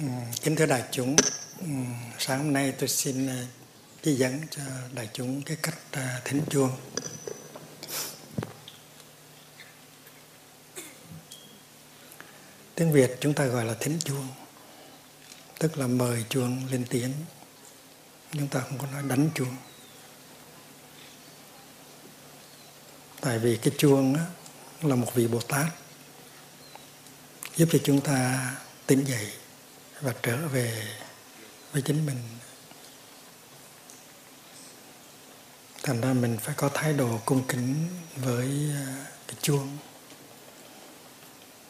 Ờ, kính thưa đại chúng, ờ, sáng hôm nay tôi xin ờ, chỉ dẫn cho đại chúng cái cách thính chuông. Tiếng Việt chúng ta gọi là thính chuông, tức là mời chuông lên tiếng. Chúng ta không có nói đánh chuông. Tại vì cái chuông á, là một vị Bồ Tát giúp cho chúng ta tỉnh dậy và trở về với chính mình. Thành ra mình phải có thái độ cung kính với à, cái chuông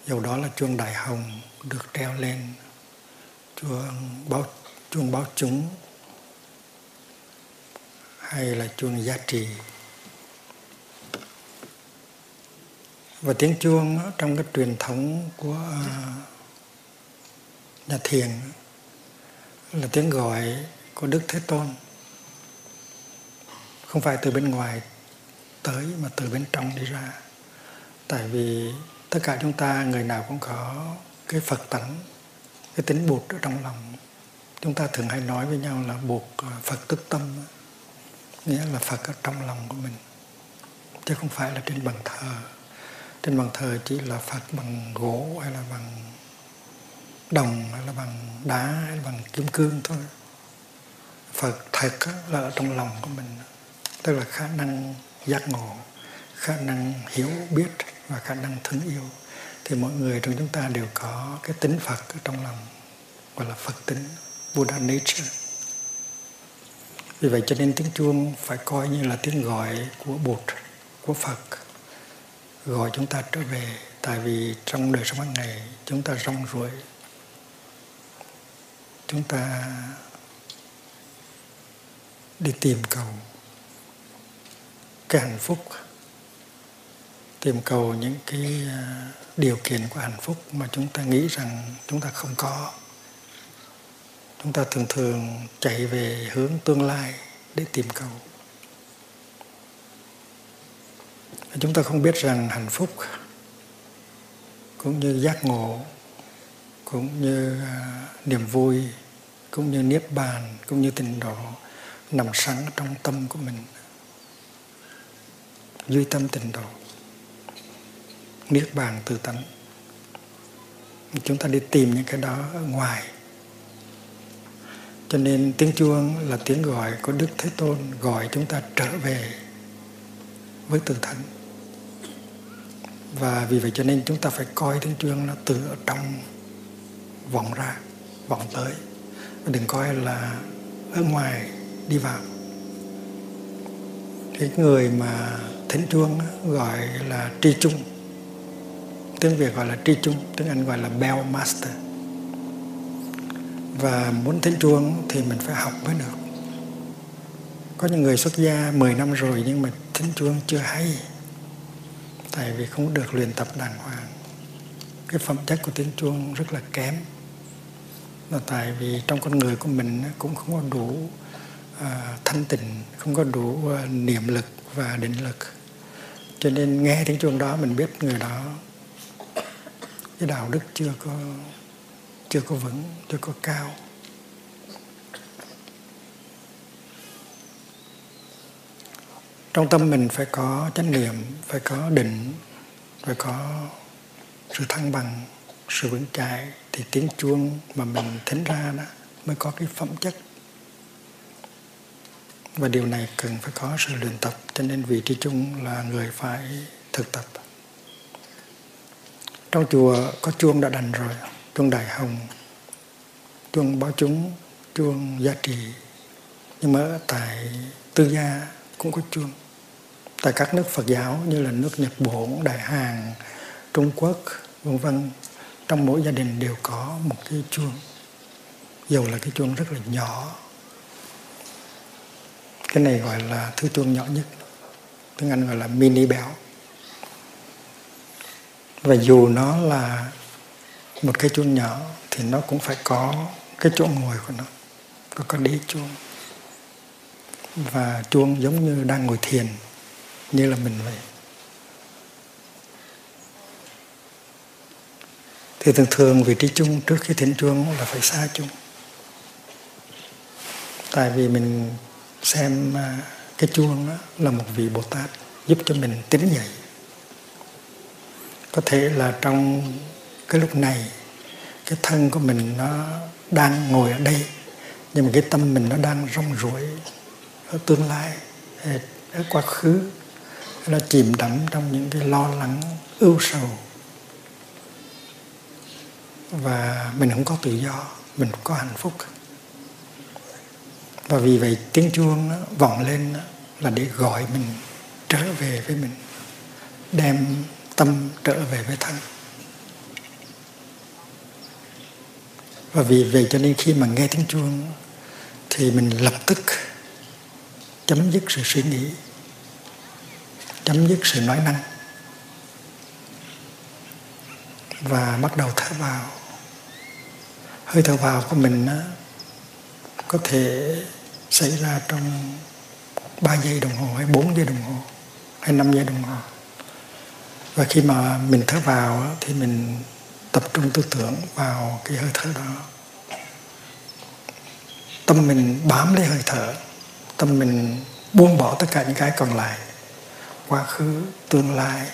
dầu đó là chuông đại hồng được treo lên, chuông báo chuông báo chúng, hay là chuông giá trị. Và tiếng chuông trong cái truyền thống của à, nhà thiền. Là tiếng gọi của Đức Thế Tôn. Không phải từ bên ngoài tới, mà từ bên trong đi ra. Tại vì tất cả chúng ta, người nào cũng có cái Phật tánh, cái tính buộc ở trong lòng. Chúng ta thường hay nói với nhau là buộc ờ, Phật tức tâm, nghĩa là Phật ở trong lòng của mình. Chứ không phải là trên bàn thờ. Trên bàn thờ chỉ là Phật bằng gỗ hay là bằng đồng hay là bằng đá hay là bằng kim cương thôi. Phật, thật là ở trong lòng của mình. Tức là khả năng giác ngộ, khả năng hiểu biết và khả năng thương yêu. Thì mọi người trong chúng ta đều có cái tính Phật ở trong lòng, gọi là Phật tính, Buddha nature. Vì vậy cho nên tiếng chuông phải coi như là tiếng gọi của Bụt, của Phật, gọi chúng ta trở về. Tại vì trong đời sống hàng ngày, chúng ta rong ruổi chúng ta đi tìm cầu cái hạnh phúc, tìm cầu những cái à, điều kiện của hạnh phúc mà chúng ta nghĩ rằng chúng ta không có. Chúng ta thường thường chạy về hướng tương lai để tìm cầu. Chúng ta không biết rằng hạnh phúc cũng như giác ngộ, cũng như à, niềm vui cũng như niết bàn, cũng như tình độ, nằm sẵn trong tâm của mình. Duy tâm tình độ. Niết bàn tự tánh. Chúng ta đi tìm những cái đó ở ngoài. Cho nên tiếng chuông là tiếng gọi của đức thế tôn gọi chúng ta trở về với tự thân và vì vậy cho nên chúng ta phải coi tiếng chuông nó từ ở trong vọng ra, vọng tới đừng coi là ở ngoài đi vào. Cái người mà thính chuông gọi là tri trung tiếng việt gọi là tri trung tiếng anh gọi là bell master. Và muốn thính chuông thì mình phải học mới được. Có những người xuất gia 10 năm rồi nhưng mà thính chuông chưa hay. Tại vì không được luyện tập đàng hoàng. Cái phẩm chất của tiếng chuông rất là kém là tại vì trong con người của mình cũng không có đủ uh, thanh tịnh không có đủ uh, niệm lực và định lực. Cho nên nghe tiếng chuông đó mình biết người đó cái đạo đức chưa có chưa có vững chưa có cao. Trong tâm mình phải có chánh niệm phải có định phải có sự thăng bằng sự vững chãi thì tiếng chuông mà mình thính ra đó mới có cái phẩm chất. Và điều này cần phải có sự luyện tập cho nên vị trí chung là người phải thực tập. Trong chùa có chuông đã đành rồi chuông đại hồng chuông báo chúng chuông giá trị. Nhưng mà tại tư gia cũng có chuông. Tại các nước Phật giáo như là nước Nhật Bản, Đại Hàn, Trung Quốc, vân vân trong mỗi gia đình đều có một cái chuông. Dù là cái chuông rất là nhỏ. Cái này gọi là thứ chuông nhỏ nhất. Tiếng anh gọi là mini bell. Và dù nó là một cái chuông nhỏ, thì nó cũng phải có cái chỗ ngồi của nó. Có cái đế chuông. Và chuông giống như đang ngồi thiền, như là mình vậy. Thì thường thường vị trí chung trước khi thỉnh chuông là phải xa chung. Tại vì mình xem à, cái chuông đó là một vị bồ tát giúp cho mình tỉnh dậy. Có thể là trong cái lúc này, cái thân của mình nó đang ngồi ở đây, nhưng mà cái tâm mình nó đang rong ruổi ở tương lai ở quá khứ, nó chìm đắm trong những cái lo lắng, ưu sầu và mình không có tự do, mình không có hạnh phúc. Và vì vậy tiếng chuông vọng lên là để gọi mình trở về với mình, đem tâm trở về với thân. Và vì vậy cho nên khi mà nghe tiếng chuông thì mình lập tức chấm dứt sự suy nghĩ, chấm dứt sự nói năng. Và bắt đầu thở vào hơi thở vào của mình có thể xảy ra trong 3 giây đồng hồ hay 4 giây đồng hồ hay 5 giây đồng hồ. Và khi mà mình thở vào thì mình tập trung tư tưởng vào cái hơi thở đó. Tâm mình bám lấy hơi thở, tâm mình buông bỏ tất cả những cái còn lại, quá khứ, tương lai,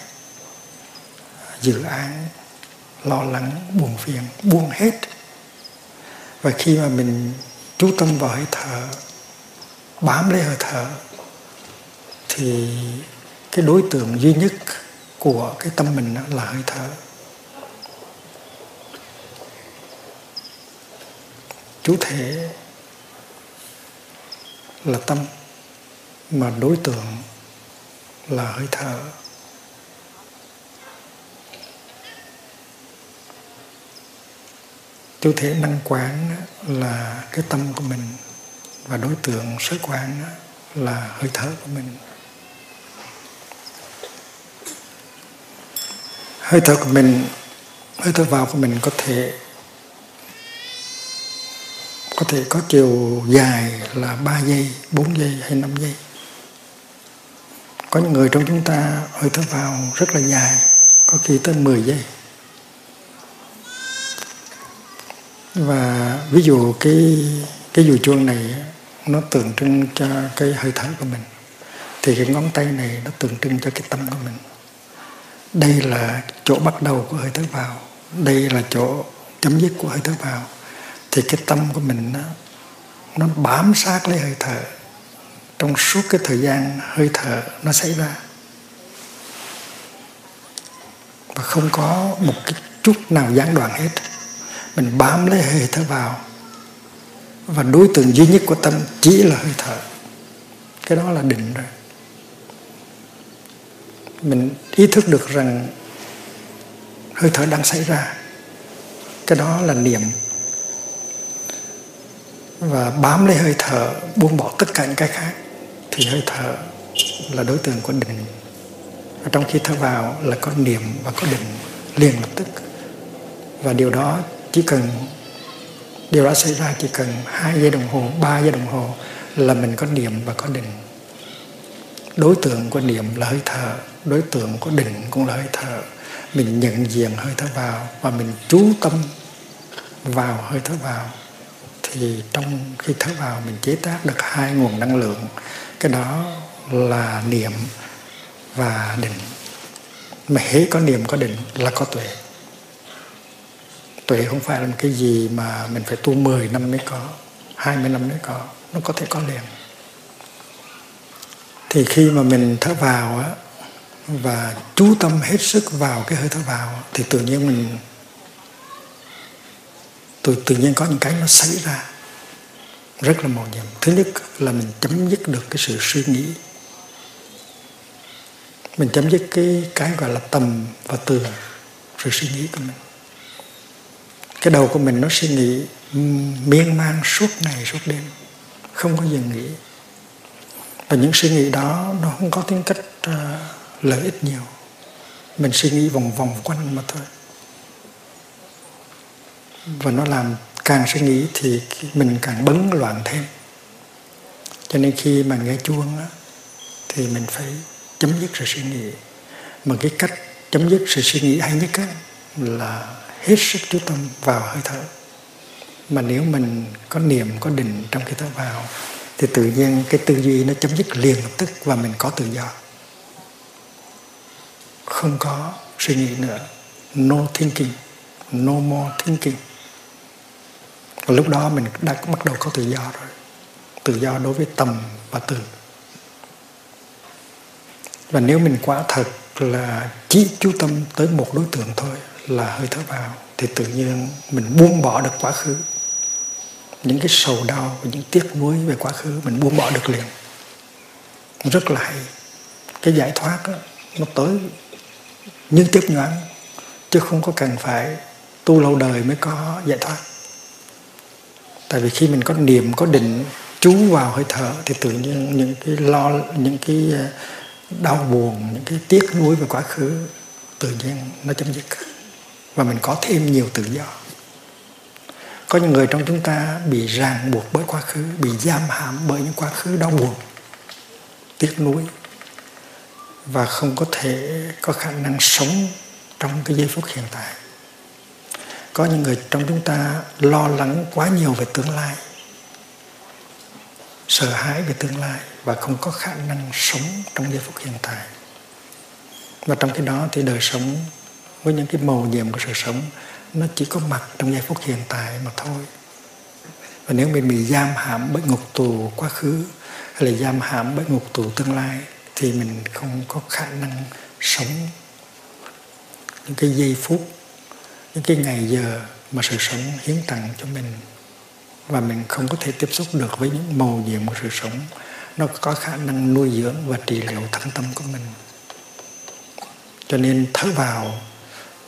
dự án, lo lắng, buồn phiền, buông hết và khi mà mình chú tâm vào hơi thở, bám lấy hơi thở, thì cái đối tượng duy nhất của cái tâm mình là hơi thở. Chủ thể là tâm, mà đối tượng là hơi thở. Chủ thể năng quán là cái tâm của mình và đối tượng sở quán là hơi thở của mình hơi thở của mình hơi thở vào của mình có thể có thể có chiều dài là 3 giây, 4 giây hay 5 giây. Có những người trong chúng ta hơi thở vào rất là dài, có khi tới 10 giây. Và ví dụ cái cái dù chuông này nó tượng trưng cho cái hơi thở của mình thì cái ngón tay này nó tượng trưng cho cái tâm của mình. Đây là chỗ bắt đầu của hơi thở vào đây là chỗ chấm dứt của hơi thở vào. Thì cái tâm của mình nó, nó bám sát lấy hơi thở. Trong suốt cái thời gian hơi thở nó xảy ra và không có một cái chút nào gián đoạn hết mình bám lấy hơi thở vào. Và đối tượng duy nhất của tâm chỉ là hơi thở. Cái đó là định rồi. Mình ý thức được rằng hơi thở đang xảy ra. Cái đó là niệm và bám lấy hơi thở, buông bỏ tất cả những cái khác, thì hơi thở là đối tượng của định. Và trong khi thở vào là có niệm và có định, liền lập tức. Và điều đó chỉ cần điều đó xảy ra, chỉ cần hai giây đồng hồ, ba giây đồng hồ là mình có niệm và có định. Đối tượng của niệm là hơi thở, đối tượng của định cũng là hơi thở. Mình nhận diện hơi thở vào và mình chú tâm vào hơi thở vào. Thì trong khi thở vào, mình chế tác được hai nguồn năng lượng. Cái đó là niệm và định. Mà hễ có niệm có định là có tuệ tuệ không phải là một cái gì mà mình phải tu 10 năm mới có 20 năm mới có nó có thể có liền. Thì khi mà mình thở vào á và chú tâm hết sức vào cái hơi thở vào thì tự nhiên mình tự, tự nhiên có những cái nó xảy ra. Rất là màu nhiệm thứ nhất là mình chấm dứt được cái sự suy nghĩ. Mình chấm dứt cái cái gọi là tầm và từ sự suy nghĩ của mình cái đầu của mình nó suy nghĩ miên man suốt ngày suốt đêm không có dừng nghỉ và những suy nghĩ đó nó không có tính cách uh, lợi ích nhiều. Mình suy nghĩ vòng vòng quanh mà thôi. Và nó làm càng suy nghĩ thì mình càng bấn loạn thêm. Cho nên khi mà nghe chuông á, thì mình phải chấm dứt sự suy nghĩ. Mà cái cách chấm dứt sự suy nghĩ hay nhất á, là hết sức chú tâm vào hơi thở. Mà nếu mình có niệm có định trong khi thở vào, thì tự nhiên cái tư duy nó chấm dứt liền lập tức và mình có tự do. Không có suy nghĩ nữa. No thinking, no more thinking. Và lúc đó mình đã bắt đầu có tự do rồi. Tự do đối với tâm và từ. Và nếu mình quá thật là chỉ chú tâm tới một đối tượng thôi là hơi thở vào thì tự nhiên mình buông bỏ được quá khứ. Những cái sầu đau và những tiếc nuối về quá khứ mình buông bỏ được liền. Rất là hay. Cái giải thoát đó, nó tới nhưng tiếp nhoáng chứ không có cần phải tu lâu đời mới có giải thoát. Tại vì khi mình có niệm có định chú vào hơi thở thì tự nhiên những cái lo những cái ờ, đau buồn những cái tiếc nuối về quá khứ tự nhiên nó chấm dứt và mình có thêm nhiều tự do. Có những người trong chúng ta bị ràng buộc bởi quá khứ, bị giam hãm bởi những quá khứ đau buồn, tiếc nuối, và không có thể có khả năng sống trong cái giây phút hiện tại. Có những người trong chúng ta lo lắng quá nhiều về tương lai, sợ hãi về tương lai và không có khả năng sống trong giây phút hiện tại. Và trong cái đó thì đời sống với những cái màu nhiệm của sự sống, nó chỉ có mặt trong giây phút hiện tại mà thôi. Và nếu mình bị giam hãm bởi ngục tù quá khứ, hay là giam hãm bởi ngục tù tương lai, thì mình không có khả năng sống. Những cái giây phút, những cái ngày giờ mà sự sống hiến tặng cho mình, và mình không có thể tiếp xúc được với những màu nhiệm của sự sống, nó có khả năng nuôi dưỡng và trị liệu thân tâm của mình. Cho nên thở vào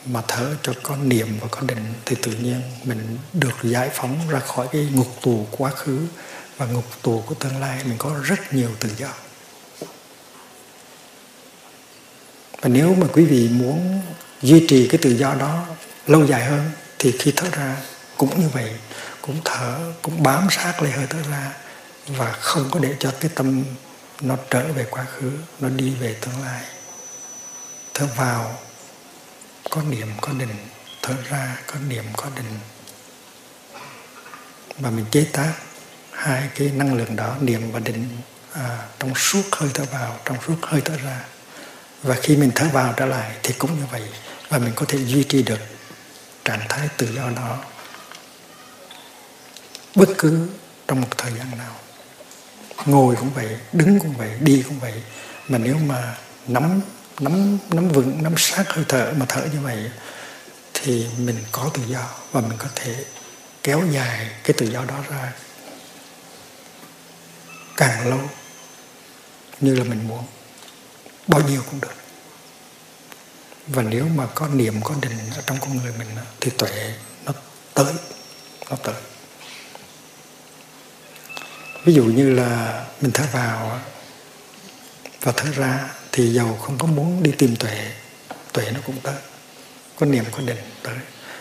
mà thở cho có niệm và có định thì tự nhiên mình được giải phóng ra khỏi cái ngục tù quá khứ. Và ngục tù của tương lai mình có rất nhiều tự do. Và nếu mà quý vị muốn duy trì cái tự do đó lâu dài hơn thì khi thở ra cũng như vậy, cũng thở, cũng bám sát lấy hơi thở ra và không có để cho cái tâm nó trở về quá khứ, nó đi về tương lai. Thở vào có niệm có định thở ra có niệm có định. Và mình chế tác hai cái năng lượng đó niệm và định à, trong suốt hơi thở vào trong suốt hơi thở ra. Và khi mình thở vào trở lại thì cũng như vậy và mình có thể duy trì được trạng thái tự do đó bất cứ trong một thời gian nào. Ngồi cũng vậy đứng cũng vậy đi cũng vậy. Mà nếu mà nắm nắm nắm vững, nắm sát hơi thở mà thở như vậy, thì mình có tự do và mình có thể kéo dài cái tự do đó ra càng lâu như là mình muốn, bao nhiêu cũng được. Và nếu mà có niệm có định ở trong con người mình thì tuệ nó tới nó tới. Ví dụ như là mình thở vào và thở ra thì giàu không có muốn đi tìm tuệ. Tuệ nó cũng tới. Có niệm có định tới.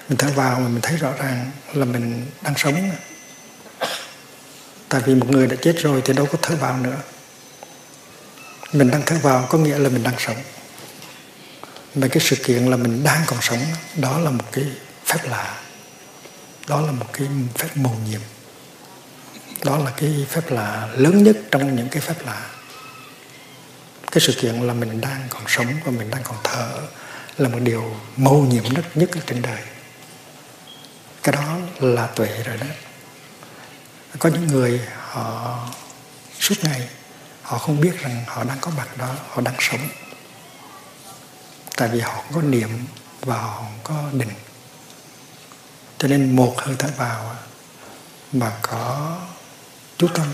Mình thở vào mà mình thấy rõ ràng là mình đang sống. Tại vì một người đã chết rồi thì đâu có thở vào nữa. Mình đang thở vào có nghĩa là mình đang sống. Mà cái sự kiện là mình đang còn sống, đó là một cái phép lạ. Đó là một cái phép mầu nhiệm. Đó là cái phép lạ lớn nhất trong những cái phép lạ cái sự kiện là mình đang còn sống và mình đang còn thở là một điều mâu nhiệm nhất nhất trên đời. Cái đó là tuệ rồi đó. Có những người họ suốt ngày họ không biết rằng họ đang có mặt đó, họ đang sống. Tại vì họ không có niệm và họ không có định. Cho nên một hơi thở vào mà có chú tâm,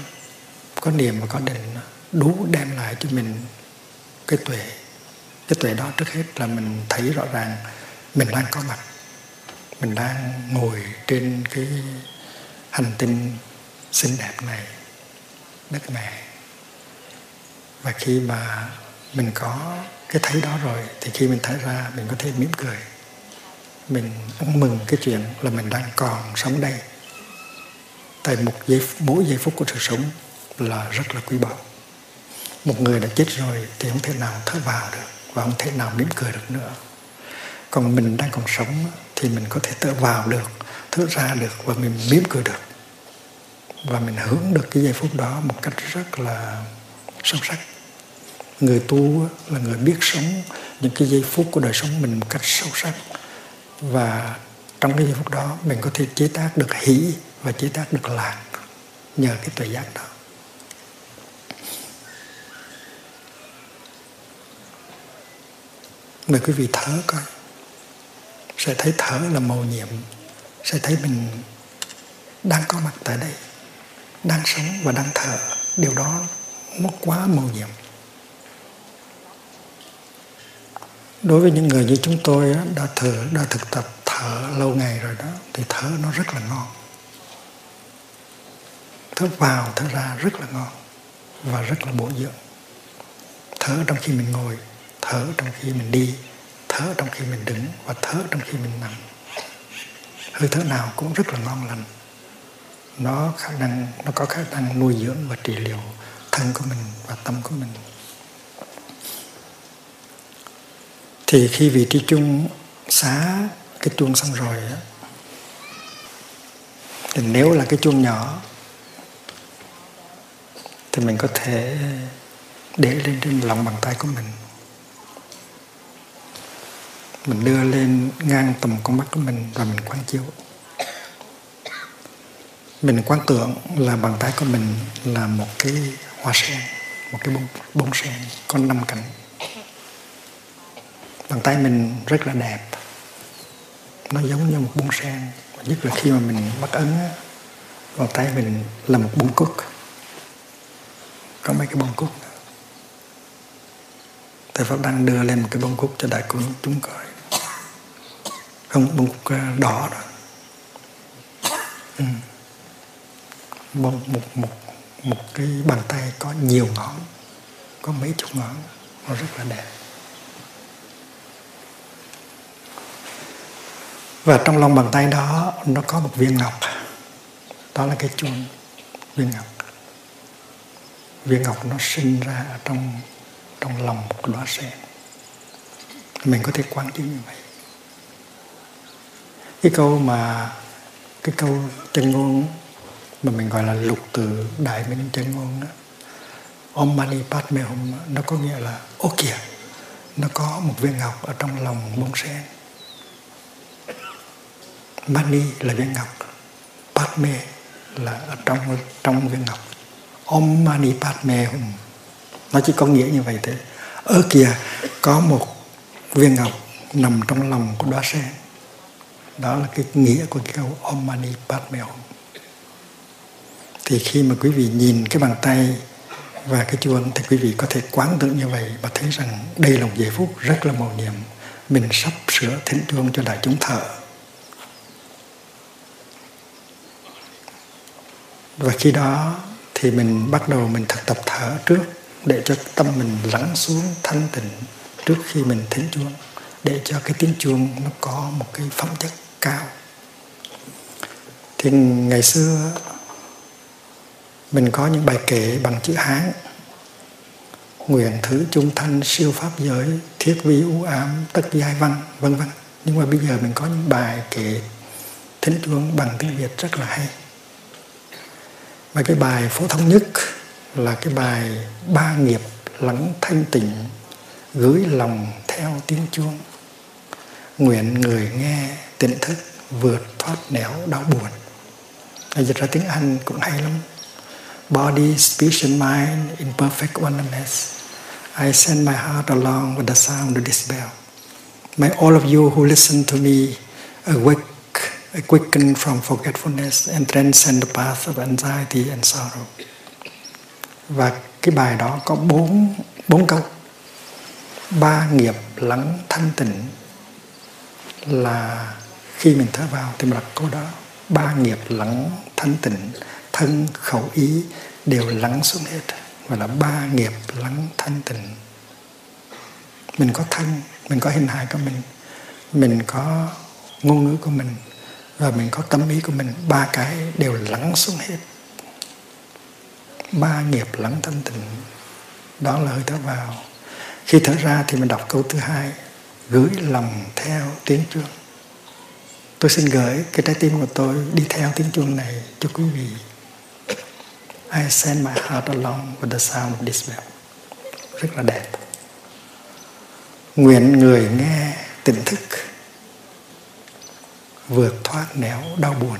có niệm và có định đủ đem lại cho mình cái tuệ cái tuệ đó trước hết là mình thấy rõ ràng mình đang có mặt. Mình đang ngồi trên cái hành tinh xinh đẹp này, đất mẹ. Và khi mà mình có cái thấy đó rồi, thì khi mình thấy ra, mình có thể mỉm cười. Mình ăn mừng cái chuyện là mình đang còn sống đây. Tại một giây, mỗi giây phút của sự sống là rất là quý báu một người đã chết rồi thì không thể nào thở vào được và không thể nào mỉm cười được nữa. Còn mình đang còn sống thì mình có thể thở vào được, thở ra được và mình mỉm cười được. Và mình hưởng được cái giây phút đó một cách rất là sâu sắc. Người tu là người biết sống những cái giây phút của đời sống mình một cách sâu sắc. Và trong cái giây phút đó mình có thể chế tác được hỷ và chế tác được lạc nhờ cái tuệ giác đó. Mời quý vị thở coi. Sẽ thấy thở là màu nhiệm. Sẽ thấy mình đang có mặt tại đây, đang sống và đang thở. Điều đó nó quá màu nhiệm. Đối với những người như chúng tôi đã thở đã thực tập thở lâu ngày rồi đó, thì thở nó rất là ngon. Thở vào, thở ra rất là ngon và rất là bổ dưỡng. Thở trong khi mình ngồi thở trong khi mình đi thở trong khi mình đứng và thở trong khi mình nằm. Hơi thở nào cũng rất là ngon lành. Nó khả năng, nó có khả năng nuôi dưỡng và trị liệu thân của mình và tâm của mình. Thì khi vị trí chung xá cái chuông xong rồi á, thì nếu là cái chuông nhỏ, thì mình có thể để lên trên lòng bàn tay của mình mình đưa lên ngang tầm con mắt của mình và mình quán chiếu. Mình quán tưởng là bàn tay của mình là một cái hoa sen một cái bông, bông sen có năm cánh. Bàn tay mình rất là đẹp. Nó giống như một bông sen. Nhất là khi mà mình bắt ấn bàn tay mình là một bông cúc. Có mấy cái bông cúc. Thầy pháp đang đưa lên một cái bông cúc cho đại chúng chúng coi không bông cúc à, đỏ đó. Ừ. một, một, một, một cái bàn tay có nhiều ngón có mấy chục ngón nó rất là đẹp. Và trong lòng bàn tay đó nó có một viên ngọc. Đó là cái chuông viên ngọc. Viên ngọc nó sinh ra trong trong lòng một đóa sen mình có thể quán chiếu như vậy cái câu mà, cái câu chân ngôn mà mình gọi là lục từ đại minh chân ngôn đó, Om Mani Padme Hum, nó có nghĩa là ô kìa, nó có một viên ngọc ở trong lòng bông sen. Mani là viên ngọc, Padme là ở trong trong viên ngọc. Om Mani Padme Hum, nó chỉ có nghĩa như vậy thế ở kia có một viên ngọc nằm trong lòng của đóa sen đó là cái nghĩa của cái câu Om Mani Padme Hum thì khi mà quý vị nhìn cái bàn tay và cái chuông thì quý vị có thể quán tưởng như vậy và thấy rằng đây là một giây phút rất là màu nhiệm mình sắp sửa thỉnh chuông cho đại chúng thở và khi đó thì mình bắt đầu mình thực tập thở trước để cho tâm mình lắng xuống thanh tịnh trước khi mình thỉnh chuông, để cho cái tiếng chuông nó có một cái phẩm chất cao. Thì ngày xưa mình có những bài kệ bằng chữ hán. Nguyện thứ trung thanh siêu pháp giới, thiết vi u ám, tất giai văn, vân vân. Nhưng mà bây giờ mình có những bài kệ thính chuông bằng tiếng việt rất là hay. Và cái bài phổ thông nhất là cái bài ba nghiệp lắng thanh tịnh, gửi lòng theo tiếng chuông. Nguyện người nghe tỉnh thức vượt thoát nẻo đau buồn dịch ra tiếng anh cũng hay lắm body, speech and mind in perfect oneness I send my heart along with the sound of this bell may all of you who listen to me awake, awaken from forgetfulness and transcend the path of anxiety and sorrow. Và cái bài đó có bốn bốn câu. Ba nghiệp lắng thanh tịnh là khi mình thở vào thì mình đặt câu đó. Ba nghiệp lắng thanh tịnh, thân khẩu ý đều lắng xuống hết. Và là ba nghiệp lắng thanh tịnh. Mình có thân, mình có hình hài của mình, mình có ngôn ngữ của mình, và mình có tâm ý của mình ba cái đều lắng xuống hết ba nghiệp lắng thanh tịnh đó là hơi thở vào khi thở ra thì mình đọc câu thứ hai gửi lòng theo tiếng chuông tôi xin gửi cái trái tim của tôi đi theo tiếng chuông này cho quý vị. I send my heart along with the sound of this bell. Rất là đẹp. Nguyện người nghe tỉnh thức, vượt thoát nẻo đau buồn.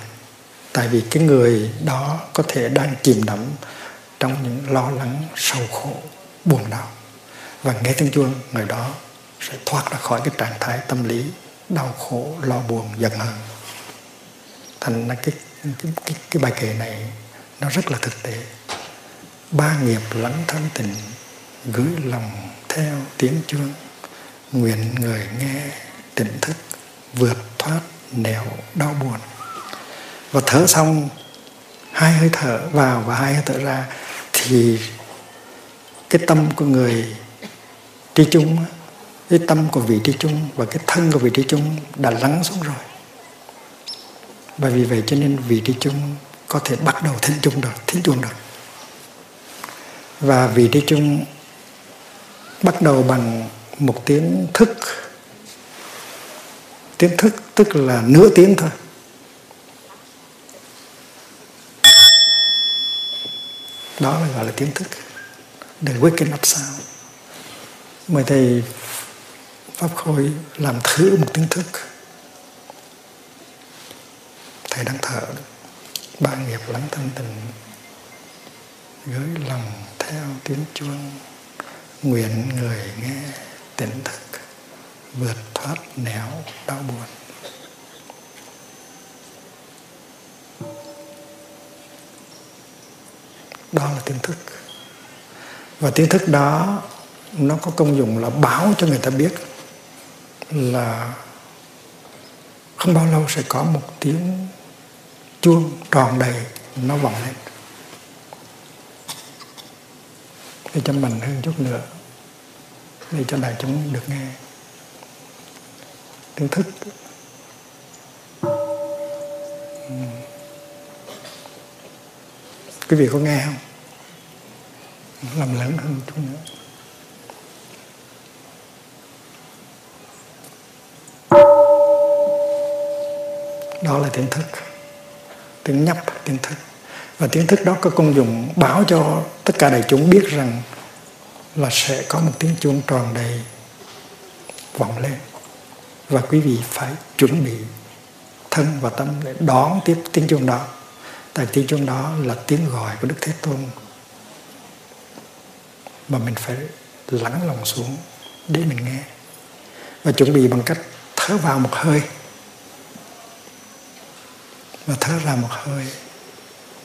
Tại vì cái người đó có thể đang chìm đắm trong những lo lắng, sầu khổ, buồn đau. Và nghe tiếng chuông, người đó sẽ thoát ra khỏi cái trạng thái tâm lý đau khổ lo buồn giận hờn. Thành ra cái, cái, cái, cái bài kệ này nó rất là thực tế. Ba nghiệp lẫn thân tình gửi lòng theo tiếng chuông. Nguyện người nghe tỉnh thức vượt thoát nẻo đau buồn. Và thở xong hai hơi thở vào và hai hơi thở ra thì cái tâm của người tri chung cái tâm của vị trí chung và cái thân của vị trí chung đã lắng xuống rồi. Bởi vì vậy cho nên vị trí chung có thể bắt đầu thính chung được thính chuông được. Và vị trí chung bắt đầu bằng một tiếng thức. Tiếng thức tức là nửa tiếng thôi. Đó là gọi là tiếng thức. Để quyết cái nắp sao, mời thầy pháp khôi làm thử một tiếng thức. Thầy đang thở. Ba nghiệp lắng thân tình gửi lòng theo tiếng chuông. Nguyện người nghe tỉnh thức, vượt thoát nẻo đau buồn. Đó là tiếng thức. Và tiếng thức đó, nó có công dụng là báo cho người ta biết là không bao lâu sẽ có một tiếng chuông tròn đầy, nó vọng lên. Để cho mình hơn chút nữa, để cho đại chúng được nghe. Tiếng thức. Quý vị có nghe không? Làm lớn hơn chút nữa. Đó là tiếng thức. Tiếng nhấp tiếng thức. Và tiếng thức đó có công dụng báo cho tất cả đại chúng biết rằng là sẽ có một tiếng chuông tròn đầy vọng lên. Và quý vị phải chuẩn bị thân và tâm để đón tiếp tiếng chuông đó. Tại tiếng chuông đó là tiếng gọi của đức thế tôn. Mà mình phải lắng lòng xuống để mình nghe. Và chuẩn bị bằng cách thở vào một hơi và thở ra một hơi.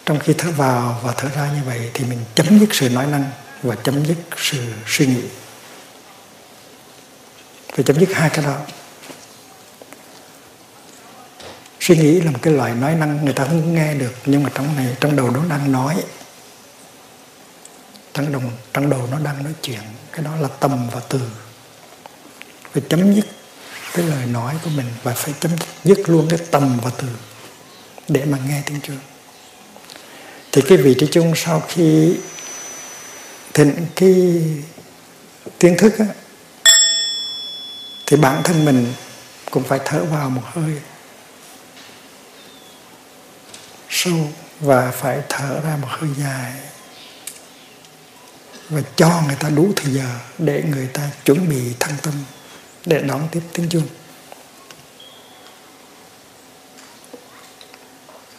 Trong khi thở vào và thở ra như vậy thì mình chấm dứt sự nói năng và chấm dứt sự suy nghĩ. Phải chấm dứt hai cái đó. Suy nghĩ là một cái loại nói năng người ta không nghe được, nhưng mà trong này, trong đầu nó đang nói. Trong đầu trong đầu nó đang nói chuyện. Cái đó là tâm và từ. Phải chấm dứt cái lời nói của mình và phải chấm dứt luôn cái tâm và từ để mà nghe tiếng chuông thì cái vị trí chung sau khi thịnh cái tiếng thức á, thì bản thân mình cũng phải thở vào một hơi sâu và phải thở ra một hơi dài và cho người ta đủ thời giờ để người ta chuẩn bị thân tâm để đón tiếp tiếng chuông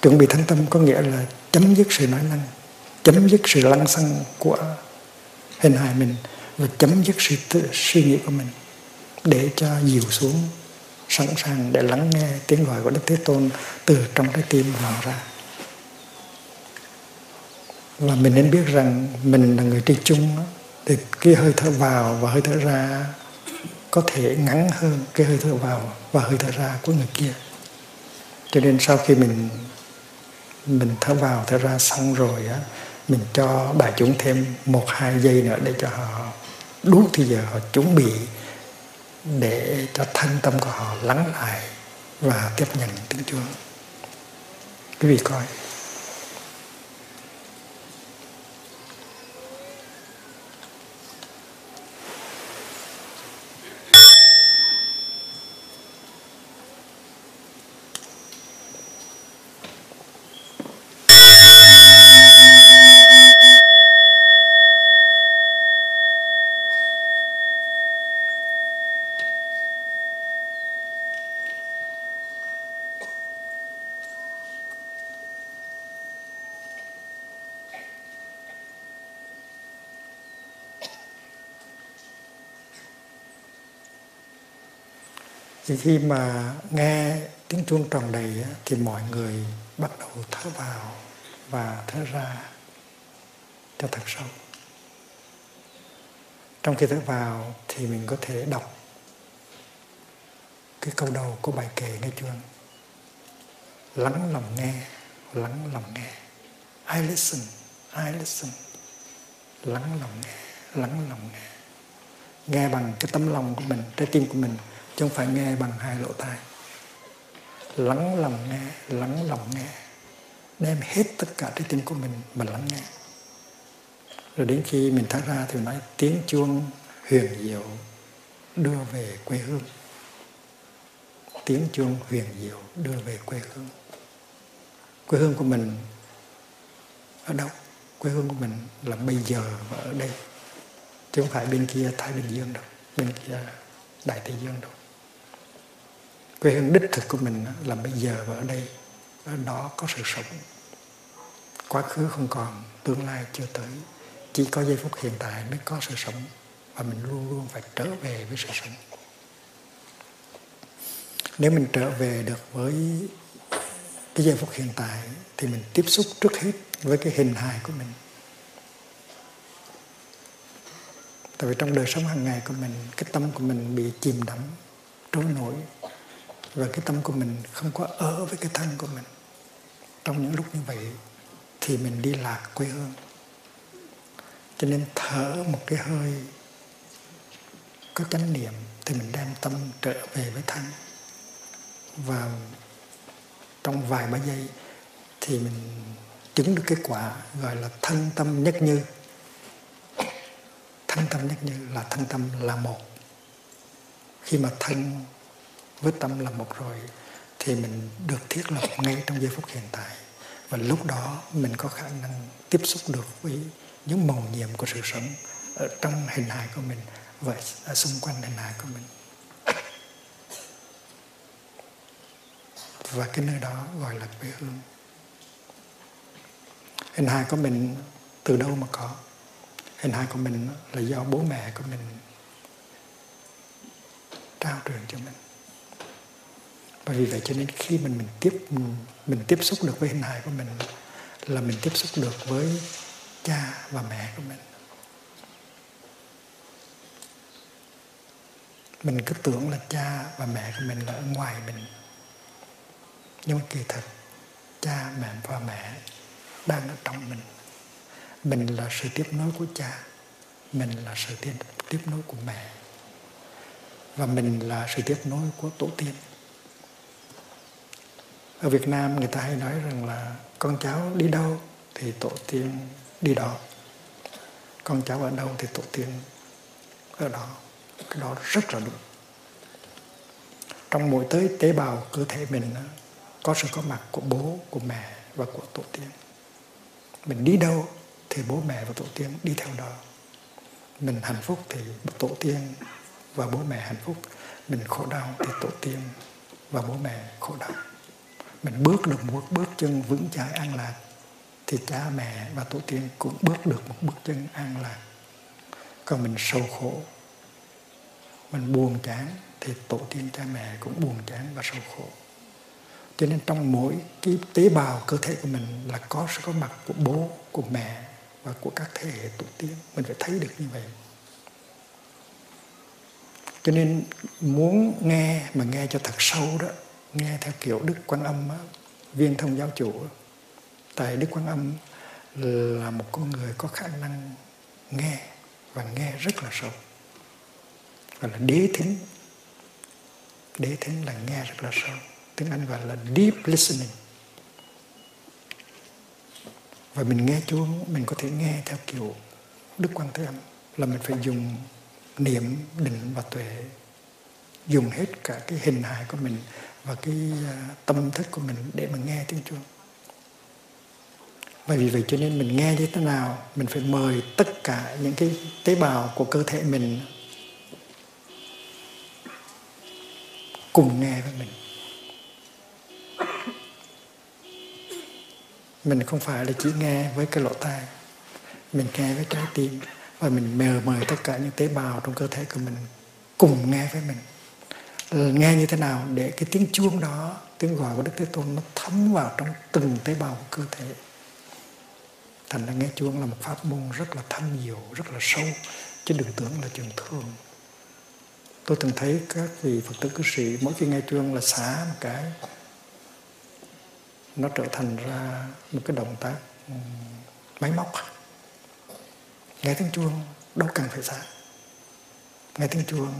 chuẩn bị thánh tâm có nghĩa là chấm dứt sự nói năng chấm dứt sự lăng xăng của hình hài mình và chấm dứt sự tự, suy nghĩ của mình để cho dịu xuống sẵn sàng để lắng nghe tiếng gọi của Đức Thế Tôn từ trong trái tim vào ra. Và mình nên biết rằng mình là người tri chung thì cái hơi thở vào và hơi thở ra có thể ngắn hơn cái hơi thở vào và hơi thở ra của người kia. Cho nên sau khi mình mình thở vào thở ra xong rồi á, mình cho đại chúng thêm một, hai giây nữa để cho họ đủ thì giờ họ chuẩn bị để cho thân tâm của họ lắng lại và tiếp nhận tiếng chuông. Quý vị coi. Thì khi mà nghe tiếng chuông tròn đầy thì mọi người bắt đầu thở vào và thở ra cho thật sâu. Trong khi thở vào thì mình có thể đọc cái câu đầu của bài kệ nghe chuông lắng lòng nghe, lắng lòng nghe. I listen I listen. Lắng lòng nghe, lắng lòng nghe. Nghe bằng cái tấm lòng của mình, trái tim của mình chứ không phải nghe bằng hai lỗ tai. Lắng lòng nghe, lắng lòng nghe. Đem hết tất cả trái tim của mình mà lắng nghe. Rồi đến khi mình thoát ra thì nói tiếng chuông huyền diệu đưa về quê hương. Tiếng chuông huyền diệu đưa về quê hương. Quê hương của mình ở đâu? Quê hương của mình là bây giờ và ở đây. Chứ không phải bên kia thái bình dương đâu, bên kia đại tây dương đâu quê hương đích thực của mình là bây giờ và ở đây, ở đó có sự sống. Quá khứ không còn, tương lai chưa tới. Chỉ có giây phút hiện tại mới có sự sống và mình luôn luôn phải trở về với sự sống. Nếu mình trở về được với cái giây phút hiện tại thì mình tiếp xúc trước hết với cái hình hài của mình. Tại vì trong đời sống hàng ngày của mình, cái tâm của mình bị chìm đắm, trôi nổi và cái tâm của mình không có ở với cái thân của mình. Trong những lúc như vậy thì mình đi lạc quê hương. Cho nên thở một cái hơi, có chánh niệm thì mình đem tâm trở về với thân. Và trong vài ba giây thì mình chứng được kết quả gọi là thân tâm nhất như. Thân tâm nhất như là thân tâm là một. Khi mà thân với tâm là một rồi, thì mình được thiết lập ngay trong giây phút hiện tại. Và lúc đó mình có khả năng tiếp xúc được với những màu nhiệm của sự sống ở trong hình hài của mình và ở xung quanh hình hài của mình. Và cái nơi đó gọi là quê hương. Hình hài của mình từ đâu mà có? Hình hài của mình là do bố mẹ của mình trao truyền cho mình và vì vậy cho nên khi mình mình tiếp mình tiếp xúc được với hình hài của mình là mình tiếp xúc được với cha và mẹ của mình. Mình cứ tưởng là cha và mẹ của mình là ở ngoài mình. Nhưng mà kỳ thực cha mẹ và mẹ đang ở trong mình. Mình là sự tiếp nối của cha mình là sự tiếp, tiếp nối của mẹ. Và mình là sự tiếp nối của tổ tiên ở Việt Nam người ta hay nói rằng là con cháu đi đâu thì tổ tiên đi đó. Con cháu ở đâu thì tổ tiên ở đó. Cái đó rất là đúng. Trong mỗi tới tế bào cơ thể mình có sự có mặt của bố, của mẹ và của tổ tiên. Mình đi đâu thì bố mẹ và tổ tiên đi theo đó. Mình hạnh phúc thì tổ tiên và bố mẹ hạnh phúc. Mình khổ đau thì tổ tiên và bố mẹ khổ đau mình bước được một bước chân vững chãi an lạc, thì cha mẹ và tổ tiên cũng bước được một bước chân an lạc. Còn mình sầu khổ, mình buồn chán, thì tổ tiên cha mẹ cũng buồn chán và sầu khổ. Cho nên trong mỗi cái tế bào cơ thể của mình là có sự có mặt của bố, của mẹ và của các thế hệ tổ tiên, mình phải thấy được như vậy. Cho nên muốn nghe mà nghe cho thật sâu đó nghe theo kiểu đức quan âm viên thông giáo chủ, tại đức quan âm là một con người có khả năng nghe và nghe rất là sâu. Gọi là đế thính. Đế thính là nghe rất là sâu. Tiếng anh gọi là deep listening. Và mình nghe chúa, mình có thể nghe theo kiểu đức quan thế âm là mình phải dùng niệm, định và tuệ, dùng hết cả cái hình hài của mình và cái à, tâm thức của mình để mà nghe tiếng chuông bởi vì vậy cho nên mình nghe như thế nào, mình phải mời tất cả những cái tế bào của cơ thể mình cùng nghe với mình. Mình không phải là chỉ nghe với cái lỗ tai, mình nghe với trái tim và mình mời mời tất cả những tế bào trong cơ thể của mình cùng nghe với mình. Ờ, nghe như thế nào để cái tiếng chuông đó tiếng gọi của đức thế tôn nó thấm vào trong từng tế bào của cơ thể. Thành ra nghe chuông là một pháp môn rất là thâm diệu, rất là sâu chứ đừng tưởng là chuyện thường. Tôi từng thấy các vị phật tử cư sĩ mỗi khi nghe chuông là xả một cái nó trở thành ra một cái động tác máy móc. Nghe tiếng chuông đâu cần phải xả. Nghe tiếng chuông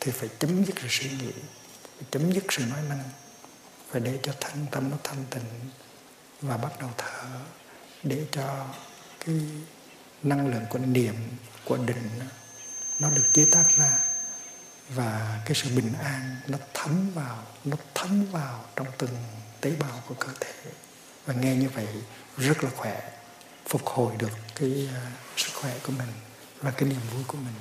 thì phải chấm dứt sự suy nghĩ phải chấm dứt sự nói năng phải để cho thân tâm nó thanh tịnh và bắt đầu thở để cho cái năng lượng của niệm của định nó được chế tác ra và cái sự bình an nó thấm vào nó thấm vào trong từng tế bào của cơ thể. Và nghe như vậy rất là khỏe phục hồi được cái uh, sức khỏe của mình và cái niềm vui của mình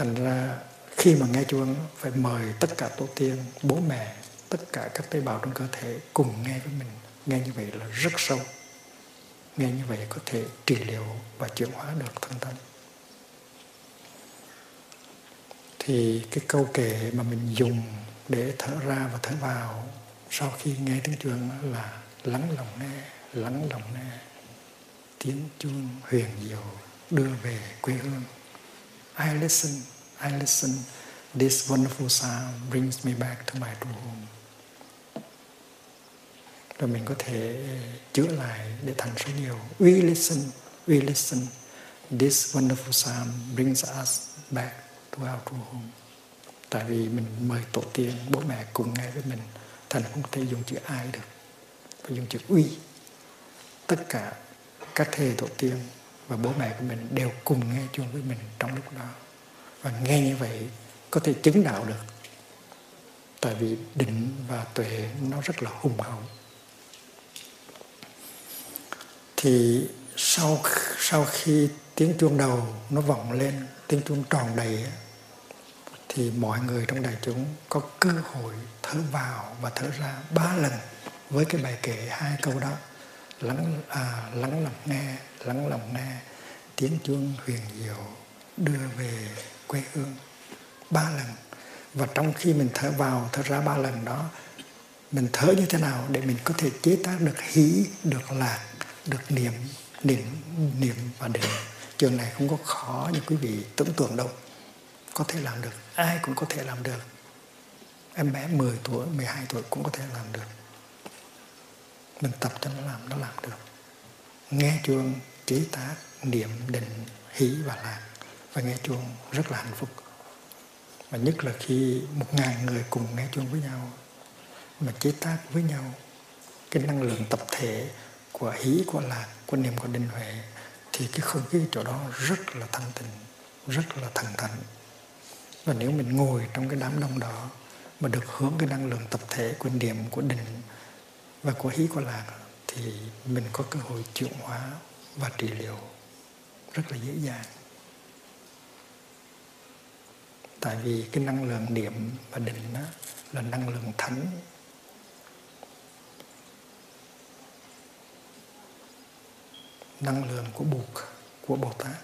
thành ra khi mà nghe chuông phải mời tất cả tổ tiên, bố mẹ, tất cả các tế bào trong cơ thể cùng nghe với mình. Nghe như vậy là rất sâu. Nghe như vậy có thể trị liệu và chuyển hóa được thân tâm thì cái câu kệ mà mình dùng để thở ra và thở vào sau khi nghe tiếng chuông là lắng lòng nghe, lắng lòng nghe. Tiếng chuông huyền diệu đưa về quê hương. I listen I listen. This wonderful sound brings me back to my true home. Rồi mình có thể chữa lại để thành số nhiều we listen we listen. This wonderful sound brings us back to our true home. Tại vì mình mời tổ tiên, bố mẹ cùng nghe với mình. Thành không thể dùng chữ ai được. Phải dùng chữ uy tất cả các thế tổ tiên và bố mẹ của mình đều cùng nghe chung với mình trong lúc đó. Và nghe như vậy có thể chứng đạo được. Tại vì định và tuệ nó rất là hùng hậu. Thì sau sau khi tiếng chuông đầu nó vọng lên, tiếng chuông tròn đầy thì mọi người trong đại chúng có cơ hội thở vào và thở ra ba lần với cái bài kệ hai câu đó lắng à, lắng lòng nghe lắng lòng nghe tiếng chuông huyền diệu đưa về quê hương ba lần. Và trong khi mình thở vào thở ra ba lần đó mình thở như thế nào để mình có thể chế tác được hỷ được lạc được niệm niệm niệm và định trường này không có khó như quý vị tưởng tượng đâu. Có thể làm được ai cũng có thể làm được. Em bé 10 tuổi 12 tuổi cũng có thể làm được mình tập cho nó làm nó làm được. Nghe chuông trí tác niệm định, hỷ và lạc và nghe chuông rất là hạnh phúc. Và nhất là khi một ngàn người cùng nghe chuông với nhau, mà chế tác với nhau cái năng lượng tập thể của hỷ, của lạc của niệm, của định huệ, thì cái không khí chỗ đó rất là thanh tịnh, rất là thần thánh. Và nếu mình ngồi trong cái đám đông đó mà được hướng cái năng lượng tập thể của niệm, của định và của hí của lạc thì mình có cơ hội chuyển hóa và trị liệu rất là dễ dàng. Tại vì cái năng lượng niệm và định đó là năng lượng thánh. Năng lượng của buộc của bồ tát.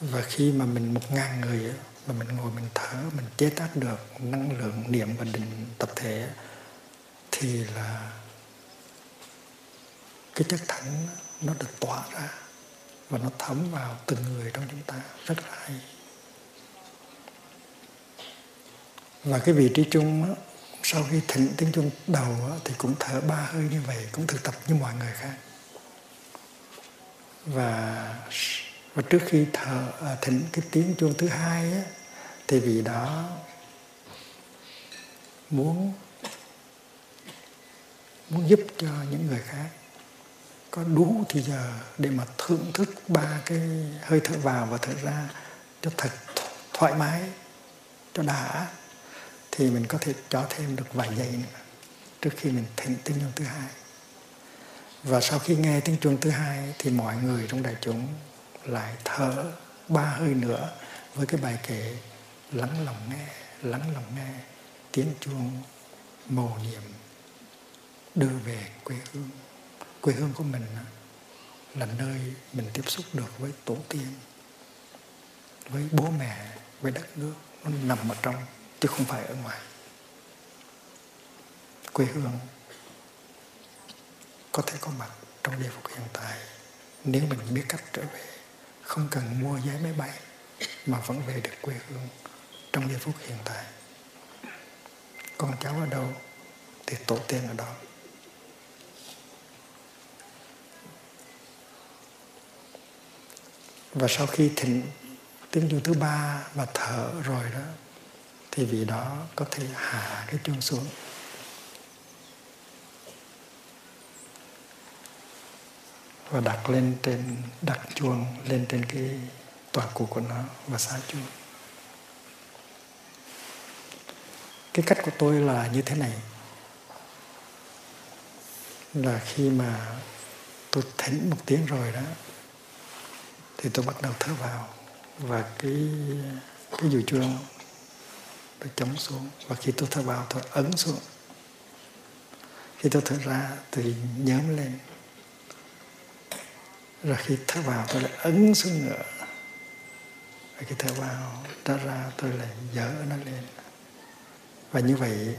Và khi mà mình một ngàn người mà mình ngồi mình thở, mình chế tác được năng lượng niệm và định tập thể thì là cái chất thánh nó được tỏa ra và nó thấm vào từng người trong chúng ta. Rất là hay. Và cái vị trí chung sau khi thỉnh tiếng chuông đầu thì cũng thở ba hơi như vậy cũng thực tập như mọi người khác. Và và trước khi thở à, thỉnh cái tiếng chuông thứ hai á, thì vì đó muốn muốn giúp cho những người khác có đủ thì giờ để mà thưởng thức ba cái hơi thở vào và thở ra cho thật thoải mái, cho đã, thì mình có thể cho thêm được vài giây nữa trước khi mình thỉnh tiếng chuông thứ hai. Và sau khi nghe tiếng chuông thứ hai thì mọi người trong đại chúng lại thở ba hơi nữa với cái bài kệ lắng lòng nghe, lắng lòng nghe tiếng chuông mầu nhiệm đưa về quê hương quê hương của mình là nơi mình tiếp xúc được với tổ tiên, với bố mẹ, với đất nước, nó nằm ở trong, chứ không phải ở ngoài. Quê hương có thể có mặt trong giây phút hiện tại, nếu mình biết cách trở về, không cần mua vé máy bay mà vẫn về được quê hương trong giây phút hiện tại. Con cháu ở đâu thì tổ tiên ở đó. Và sau khi thịnh tiếng chuông thứ ba và thở rồi đó, thì vị đó có thể hạ cái chuông xuống. Và đặt lên trên, đặt chuông lên trên cái tòa cụ của nó và xá chuông. Cái cách của tôi là như thế này. Là khi mà tôi thỉnh một tiếng rồi đó thì tôi bắt đầu thở vào và cái cái dùi chuông tôi chống xuống. Và khi tôi thở vào, tôi ấn xuống. Khi tôi thở ra thì nhóm lên. Rồi khi thở vào, tôi lại ấn xuống nữa. Và khi thở vào ra ra, tôi lại dỡ nó lên. Và như vậy,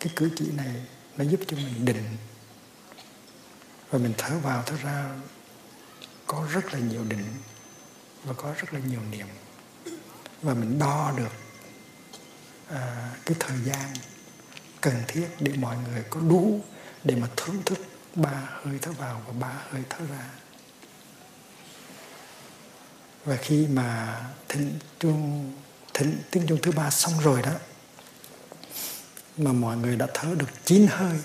cái cử chỉ này nó giúp cho mình định. Và mình thở vào, thở ra có rất là nhiều định và có rất là nhiều niệm. Và mình đo được à, cái thời gian cần thiết để mọi người có đủ để mà thưởng thức ba hơi thở vào và ba hơi thở ra. Và khi mà thỉnh chuông thỉnh tiếng chuông thứ ba xong rồi đó mà mọi người đã thở được chín hơi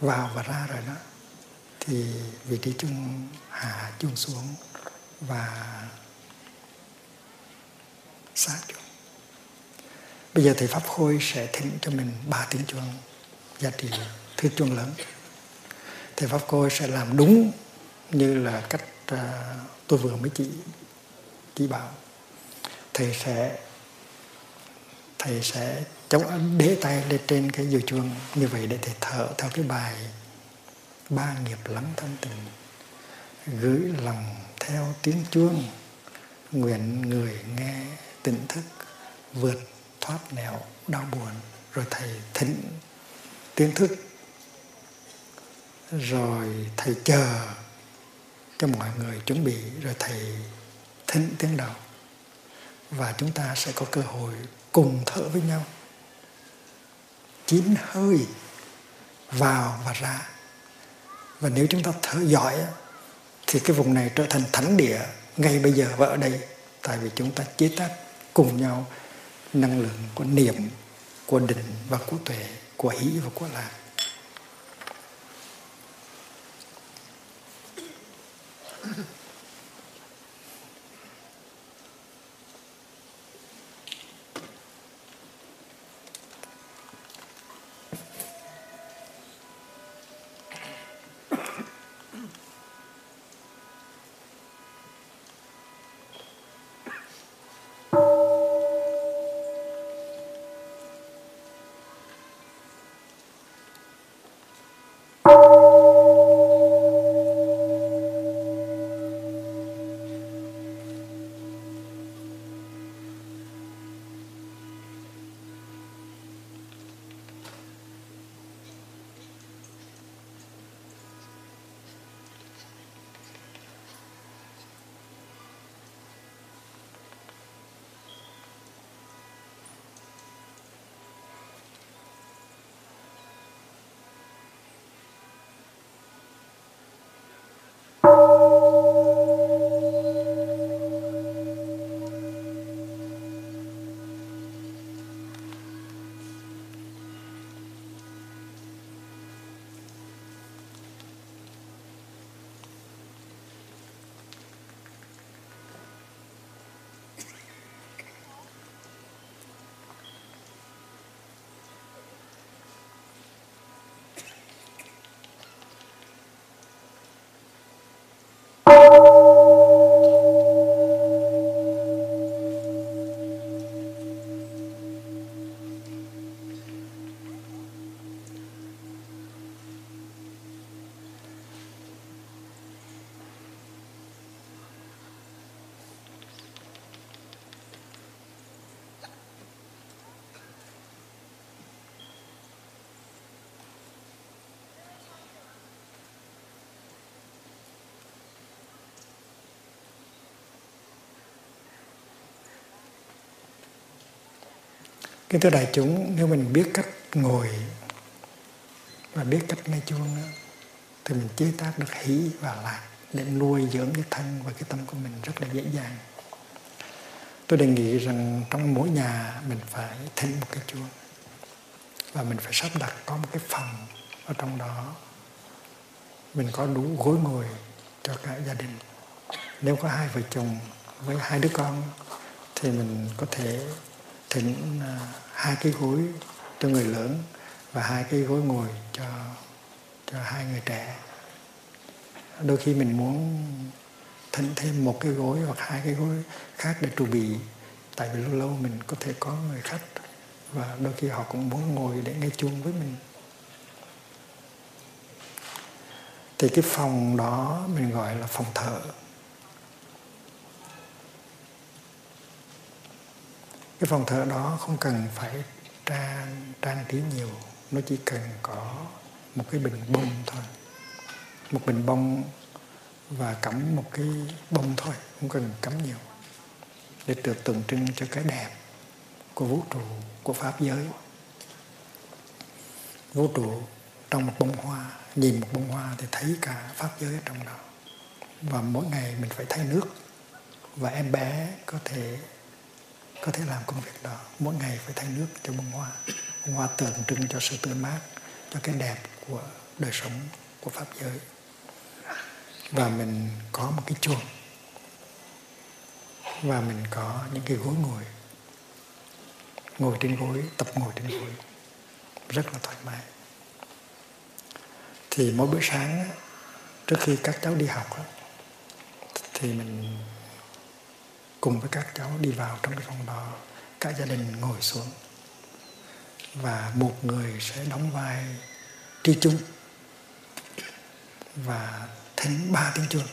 vào và ra rồi đó thì vị trí chung hạ chuông xuống và sát chuông bây giờ thầy pháp khôi sẽ thỉnh cho mình ba tiếng chuông giá trị thứ chuông lớn. Thầy pháp khôi sẽ làm đúng như là cách uh, tôi vừa mới chỉ chỉ bảo. Thầy sẽ thầy sẽ chống đế tay lên trên cái dừa chuông như vậy để thầy thở theo cái bài ba nghiệp lắng thân tình, gửi lòng theo tiếng chuông, nguyện người nghe tỉnh thức, vượt thoát nẻo đau buồn, rồi thầy thỉnh tiếng thức. Rồi thầy chờ cho mọi người chuẩn bị, rồi thầy thỉnh tiếng đầu. Và chúng ta sẽ có cơ hội cùng thở với nhau. Chín hơi vào và ra và nếu chúng ta thở giỏi thì cái vùng này trở thành thánh địa ngay bây giờ và ở đây tại vì chúng ta chế tác cùng nhau năng lượng của niệm, của định và của tuệ, của hỷ và của lạc Cái thưa đại chúng, nếu mình biết cách ngồi và biết cách nghe chuông thì mình chế tác được hỷ và lạc để nuôi dưỡng cái thân và cái tâm của mình rất là dễ dàng. Tôi đề nghị rằng trong mỗi nhà mình phải thêm một cái chuông và mình phải sắp đặt có một cái phòng ở trong đó. Mình có đủ gối ngồi cho cả gia đình. Nếu có hai vợ chồng với hai đứa con, thì mình có thể thỉnh à, hai cái gối cho người lớn và hai cái gối ngồi cho cho hai người trẻ. Đôi khi mình muốn thỉnh thêm một cái gối hoặc hai cái gối khác để trù bị tại vì lâu lâu mình có thể có người khách và đôi khi họ cũng muốn ngồi để nghe chuông với mình. Thì cái phòng đó mình gọi là phòng thờ. Cái phòng thờ đó không cần phải trang trang trí nhiều, nó chỉ cần có một cái bình bông thôi. Một bình bông và cắm một cái bông thôi, không cần cắm nhiều. Để được tượng trưng cho cái đẹp của vũ trụ của pháp giới. Vũ trụ trong một bông hoa, nhìn một bông hoa thì thấy cả pháp giới ở trong đó. Và mỗi ngày mình phải thay nước. Và em bé có thể có thể làm công việc đó mỗi ngày phải thay nước cho bông hoa. Bông hoa tượng trưng cho sự tươi mát, cho cái đẹp của đời sống của pháp giới. Và mình có một cái chuồng. Và mình có những cái gối ngồi. Ngồi trên gối, tập ngồi trên gối. Rất là thoải mái. Thì mỗi buổi sáng trước khi các cháu đi học thì mình cùng với các cháu đi vào trong cái phòng đó cả gia đình ngồi xuống. Và một người sẽ đóng vai tri chung và thỉnh ba tiếng chuông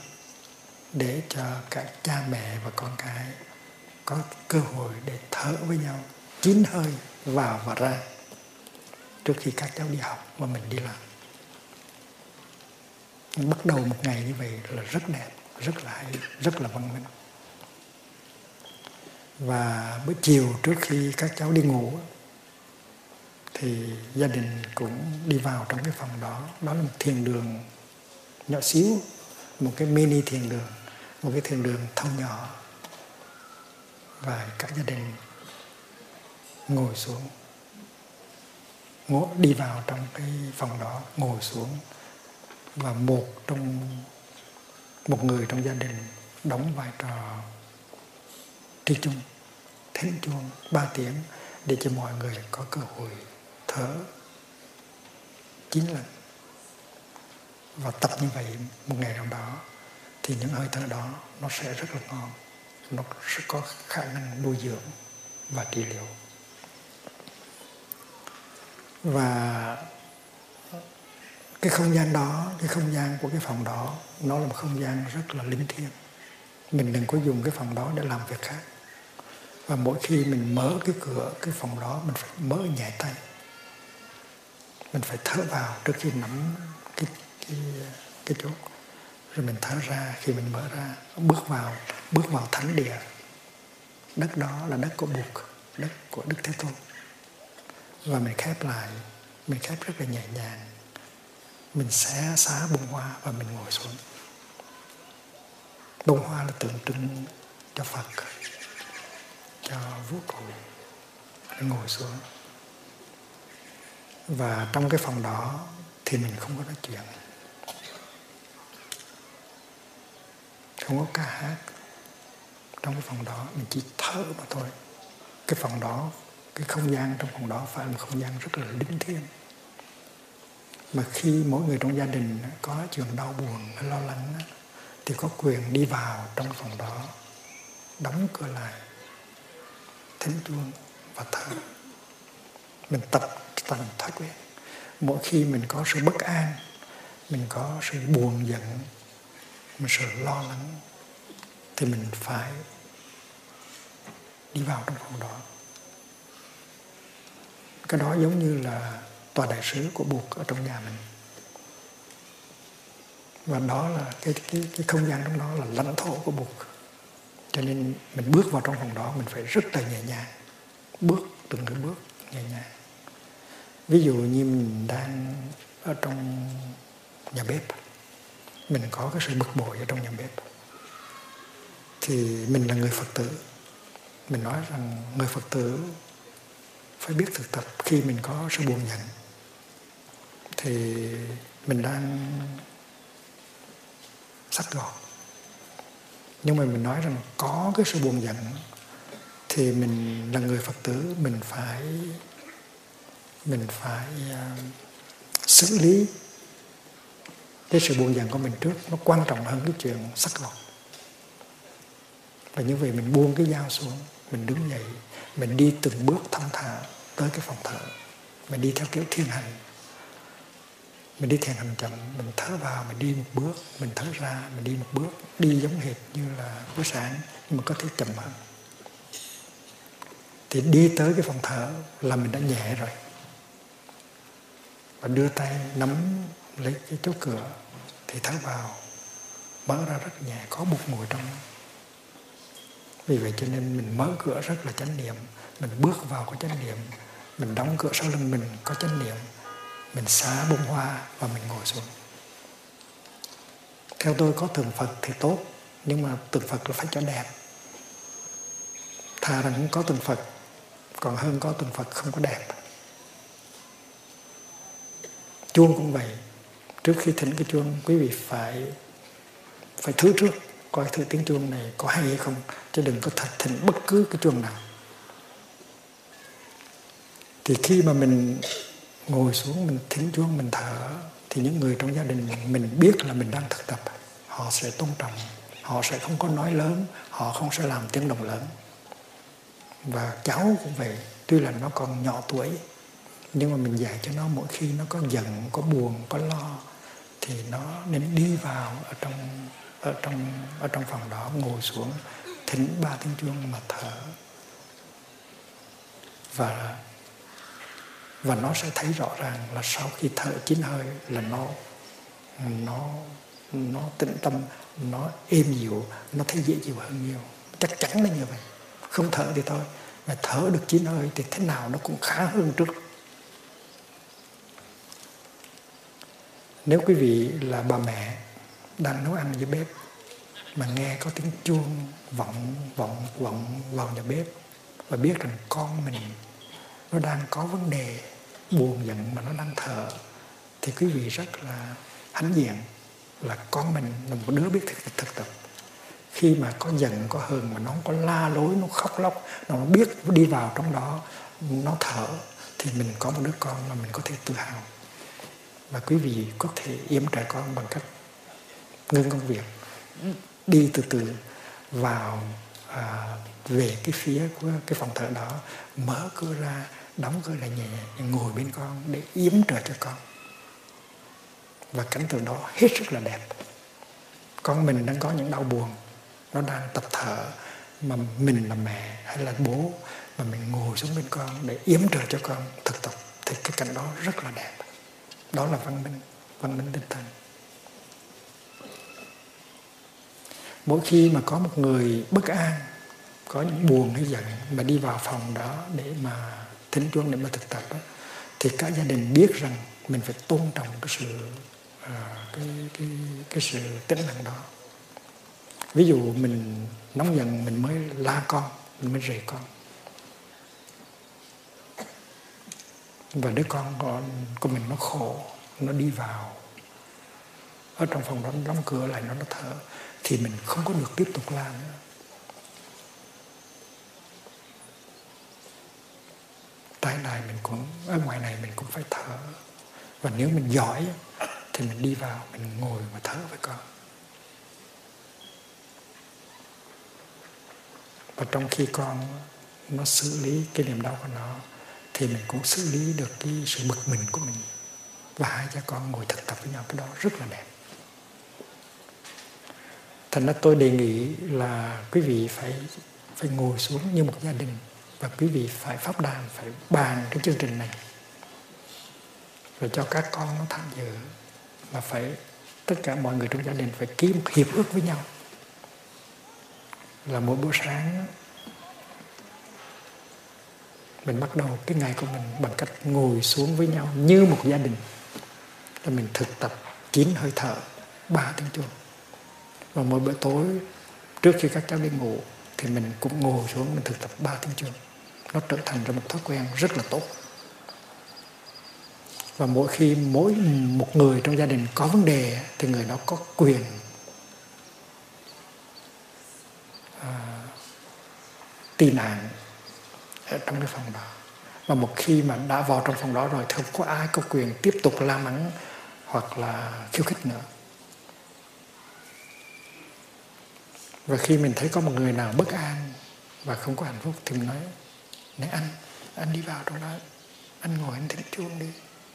để cho cả cha mẹ và con cái có cơ hội để thở với nhau, chín hơi vào và ra trước khi các cháu đi học và mình đi làm. Bắt đầu một ngày như vậy là rất đẹp, rất là hay, rất là văn minh và buổi chiều trước khi các cháu đi ngủ, thì gia đình cũng đi vào trong cái phòng đó. Đó là một thiền đường nhỏ xíu, một cái mini thiền đường, một cái thiền đường thông nhỏ. Và cả gia đình ngồi xuống ngồi đi vào trong cái phòng đó, ngồi xuống. Và một trong, một người trong gia đình đóng vai trò tri chung, thánh chuông, ba tiếng để cho mọi người có cơ hội thở. Chín lần và tập như vậy một ngày nào đó, thì những hơi thở đó nó sẽ rất là ngon, nó sẽ có khả năng nuôi dưỡng và trị liệu. Và cái không gian đó, cái không gian của cái phòng đó, nó là một không gian rất là linh thiêng. Mình đừng có dùng cái phòng đó để làm việc khác và mỗi khi mình mở cái cửa, cái phòng đó, mình phải mở nhẹ tay. Mình phải thở vào trước khi nắm cái cái cái chốt. Rồi mình thở ra, khi mình mở ra, bước vào bước vào thánh địa. Đất đó là đất của Bụt, đất của Đức Thế Tôn. Và mình khép lại, mình khép rất là nhẹ nhàng. Mình xé xá bông hoa và mình ngồi xuống. Bông hoa là tượng trưng cho Phật cho vô cùng để ngồi xuống. Và trong cái phòng đó thì mình không có nói chuyện. Không có ca hát. Trong cái phòng đó, mình chỉ thở mà thôi. Cái phòng đó, cái không gian trong phòng đó phải là một không gian rất là linh thiêng. Mà khi mỗi người trong gia đình có chuyện đau buồn, lo lắng thì có quyền đi vào trong phòng đó, đóng cửa lại thính tuông và thở mình tập thành thói quen. Mỗi khi mình có sự bất an, mình có sự buồn giận, mình sự lo lắng, thì mình phải đi vào trong phòng đó. Cái đó giống như là tòa đại sứ của buộc ở trong nhà mình. Và đó là cái cái cái không gian trong đó là lãnh thổ của buộc cho nên mình bước vào trong phòng đó, mình phải rất là nhẹ nhàng. Bước, từng cái bước nhẹ nhàng. Ví dụ như mình đang ở trong nhà bếp, mình có cái sự bực bội ở trong nhà bếp. Thì mình là người phật tử. Mình nói rằng người phật tử phải biết thực tập khi mình có sự buồn giận. Thì mình đang sắc gọt nhưng mà mình nói rằng có cái sự buồn giận thì mình là người phật tử mình phải mình phải uh, xử lý cái sự buồn giận của mình trước. Nó quan trọng hơn cái chuyện sắc lọc và như vậy mình buông cái dao xuống mình đứng dậy mình đi từng bước thong thả tới cái phòng thở mình đi theo kiểu thiên hành mình đi thiền hành chậm mình thở vào, mình đi một bước, mình thở ra, mình đi một bước, đi giống hệt như là bữa sáng, nhưng mà có thể chậm hơn thì đi tới cái phòng thở là mình đã nhẹ rồi. Và đưa tay nắm lấy cái chốt cửa, thì thở vào, mở ra rất nhẹ, có một ngồi trong. Vì vậy cho nên mình mở cửa rất là chánh niệm, mình bước vào có chánh niệm, mình đóng cửa sau lưng mình có chánh niệm mình xá bông hoa và mình ngồi xuống. Theo tôi có tượng phật thì tốt, nhưng mà tượng phật là phải cho đẹp. Thà rằng có tượng phật, còn hơn có tượng phật không có đẹp. Chuông cũng vậy. Trước khi thỉnh cái chuông, quý vị phải phải thử trước, coi thử tiếng chuông này có hay hay không, chứ đừng có thật thỉnh bất cứ cái chuông nào. Thì khi mà mình ngồi xuống, mình thính chuông mình thở thì những người trong gia đình mình biết là mình đang thực tập. Họ sẽ tôn trọng, họ sẽ không có nói lớn, họ không sẽ làm tiếng động lớn. Và cháu cũng vậy, tuy là nó còn nhỏ tuổi, nhưng mà mình dạy cho nó mỗi khi nó có giận, có buồn, có lo, thì nó nên đi vào ở trong ở trong ở trong phòng đó, ngồi xuống thính ba tiếng chuông mà thở và và nó sẽ thấy rõ ràng là sau khi thở chín hơi là nó nó nó tĩnh tâm, nó êm dịu, nó thấy dễ chịu hơn nhiều. Chắc chắn là như vậy. Không thở thì thôi. Mà thở được chín hơi thì thế nào nó cũng khá hơn trước. Nếu quý vị là bà mẹ đang nấu ăn dưới bếp mà nghe có tiếng chuông vọng vọng vọng vào nhà bếp và biết rằng con mình nó đang có vấn đề buồn giận mà nó đang thở thì quý vị rất là hãnh diện là con mình là một đứa biết thực, thực tập. Khi mà có giận có hờn mà nó không có la lối nó khóc lóc nó biết đi vào trong đó nó thở thì mình có một đứa con mà mình có thể tự hào. Và quý vị có thể yếm trẻ con bằng cách ngưng công việc đi từ từ vào à, về cái phía của cái phòng thở đó mở cửa ra đóng cửa lại nhẹ nhàng ngồi bên con để yếm trợ cho con. Và cảnh tượng đó hết sức là đẹp. Con mình đang có những đau buồn. Nó đang tập thở mà mình là mẹ hay là bố mà mình ngồi xuống bên con để yếm trợ cho con thực tập. Thì cái cảnh đó rất là đẹp. Đó là văn minh văn minh tinh thần. Mỗi khi mà có một người bất an, có những buồn hay giận mà đi vào phòng đó để mà thính chuông để mà thực tập đó, thì cả gia đình biết rằng mình phải tôn trọng cái sự à, cái, cái, cái sự tĩnh lặng đó. Ví dụ mình nóng giận mình mới la con mình mới rầy con. Và đứa con con của mình nó khổ nó đi vào. Ở trong phòng đó nó đóng cửa lại nó nó thở. Thì mình không có được tiếp tục la nữa. Tại này mình cũng, ở ngoài này mình cũng phải thở. Và nếu mình giỏi thì mình đi vào, mình ngồi và thở với con. Và trong khi con nó xử lý cái niềm đau của nó, thì mình cũng xử lý được cái sự bực mình của mình và hai cha con ngồi thực tập với nhau cái đó rất là đẹp. Thành ra tôi đề nghị là quý vị phải phải ngồi xuống như một gia đình và quý vị phải pháp đàn, phải bàn cái chương trình này. Rồi cho các con nó tham dự và phải, tất cả mọi người trong gia đình phải ký một hiệp ước với nhau. Là mỗi bữa sáng, mình bắt đầu cái ngày của mình bằng cách ngồi xuống với nhau như một gia đình. Là mình thực tập, kín hơi thở, ba tiếng chuông. Và mỗi bữa tối, trước khi các cháu đi ngủ, thì mình cũng ngồi xuống, mình thực tập ba tiếng chuông nó trở thành ra một thói quen rất là tốt. Và mỗi khi mỗi một người trong gia đình có vấn đề thì người đó có quyền à, tị nạn ở trong cái phòng đó. Và một khi mà đã vào trong phòng đó rồi thì không có ai có quyền tiếp tục la mắng hoặc là khiêu khích nữa. Và khi mình thấy có một người nào bất an và không có hạnh phúc thì mình nói này, anh anh đi vào trong đó. Anh ngồi, anh thỉnh chuông đi.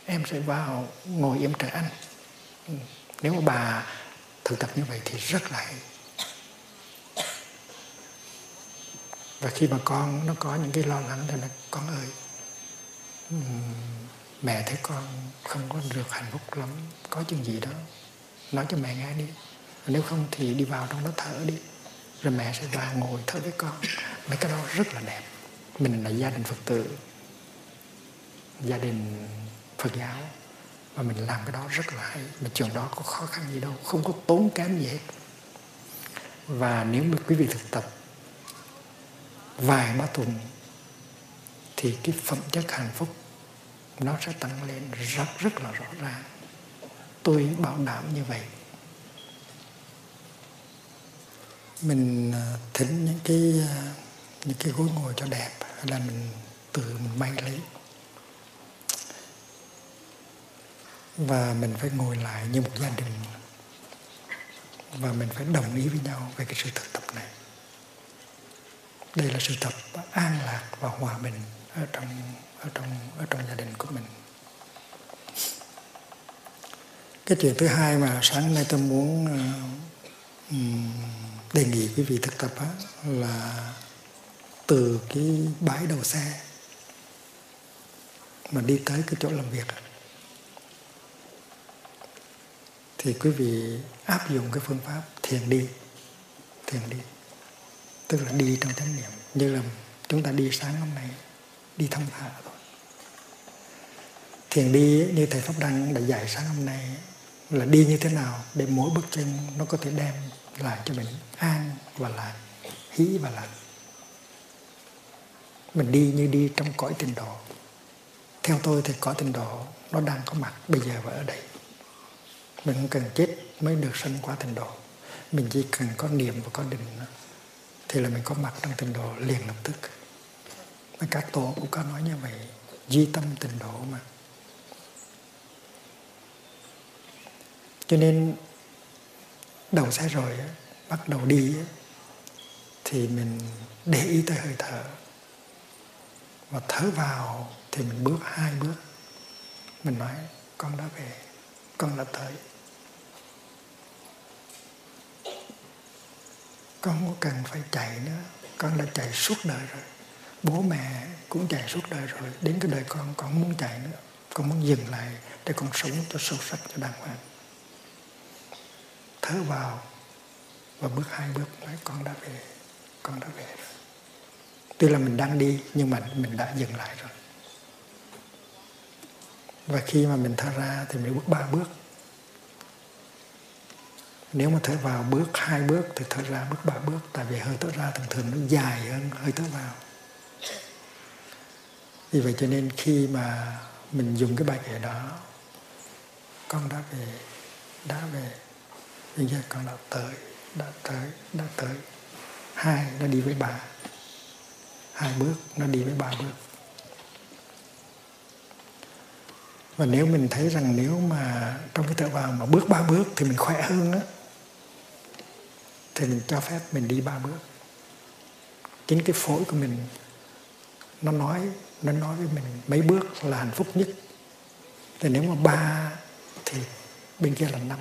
Em sẽ vào ngồi im trời anh. Ừ, nếu mà bà thực tập như vậy thì rất là hay. Và khi mà con, nó có những cái lo lắng thì nó, con ơi ừ, mẹ thấy con không có được hạnh phúc lắm, có chuyện gì đó. Nói cho mẹ nghe đi. Nếu không thì đi vào trong đó thở đi. Rồi mẹ sẽ vào ngồi thở với con. Mấy cái đó rất là đẹp mình là gia đình phật tử. Gia đình phật giáo. Và mình làm cái đó rất là hay. Mà trường đó có khó khăn gì đâu. Không có tốn kém gì hết. Và nếu mà quý vị thực tập vài ba tuần, thì cái phẩm chất hạnh phúc nó sẽ tăng lên rất rất là rõ ràng. Tôi bảo đảm như vậy. Mình à, thỉnh những cái à, những cái gối ngồi cho đẹp hay là mình tự mình may lấy. Và mình phải ngồi lại như một gia đình. Và mình phải đồng ý với nhau về cái sự thực tập này. Đây là sự tập an lạc và hòa bình ở trong ở trong ở trong gia đình của mình. Cái chuyện thứ hai mà sáng nay tôi muốn uh, đề nghị quý vị thực tập á, là từ cái bãi đầu xe mà đi tới cái chỗ làm việc. Thì quý vị áp dụng cái phương pháp thiền đi thiền đi. Tức là đi trong chánh niệm, như là chúng ta đi sáng hôm nay, đi thông thả thôi thiền đi như thầy pháp đăng đã dạy sáng hôm nay là đi như thế nào để mỗi bước chân nó có thể đem lại cho mình an và lạc hỷ và lạc mình đi như đi trong cõi tình độ. Theo tôi thì cõi tình độ nó đang có mặt bây giờ và ở đây. Mình không cần chết mới được sinh qua tình độ. Mình chỉ cần có niệm và có định thì là mình có mặt trong tình độ liền lập tức. Mà các tổ cũng có nói như vậy, duy tâm tình độ mà. Cho nên đầu xe rồi bắt đầu đi thì mình để ý tới hơi thở và thở vào thì mình bước hai bước. Mình nói, con đã về, con đã tới. Con không có cần phải chạy nữa, con đã chạy suốt đời rồi. Bố mẹ cũng chạy suốt đời rồi, đến cái đời con con không muốn chạy nữa. Con muốn dừng lại để con sống cho sâu sắc, cho đàng hoàng. Thở vào và bước hai bước, nói, con đã về, con đã về rồi tức là mình đang đi, nhưng mà mình đã dừng lại rồi. Và khi mà mình thở ra thì mình bước ba bước. Nếu mà thở vào bước, hai bước thì thở ra bước ba bước, tại vì hơi thở ra thường thường nó dài hơn hơi thở vào. Vì vậy cho nên khi mà mình dùng cái bài kệ đó, con đã về đã về. Bây giờ con đã tới đã tới đã tới. Hai nó đi với ba hai bước, nó đi với ba bước. Và nếu mình thấy rằng nếu mà trong cái thở vào mà bước ba bước thì mình khỏe hơn á, thì mình cho phép mình đi ba bước. Chính cái phổi của mình, nó nói nó nói với mình mấy bước là hạnh phúc nhất. Thì nếu mà ba thì bên kia là năm.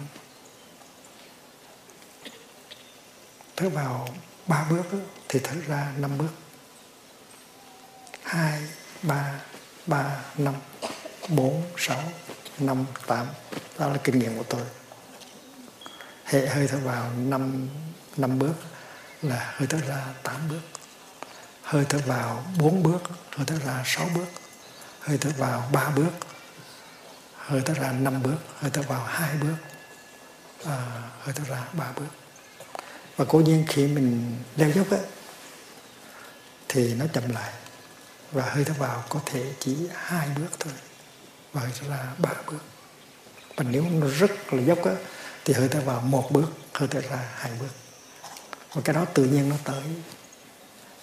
Thở vào ba bước thì thở ra năm bước hai ba ba năm bốn sáu năm tám. Đó là kinh nghiệm của tôi. Hệ hơi thở vào năm năm bước là hơi thở ra tám bước. Hơi thở vào bốn bước hơi thở ra sáu bước. Hơi thở vào ba bước hơi thở ra năm bước hơi thở vào hai bước à, hơi thở ra ba bước. Và cố nhiên khi mình leo dốc ấy, thì nó chậm lại và hơi thở vào có thể chỉ hai bước thôi. Và hơi thở ra ba bước. Và nếu nó rất là dốc á, thì hơi thở vào một bước, hơi thở ra hai bước. Và cái đó tự nhiên nó tới.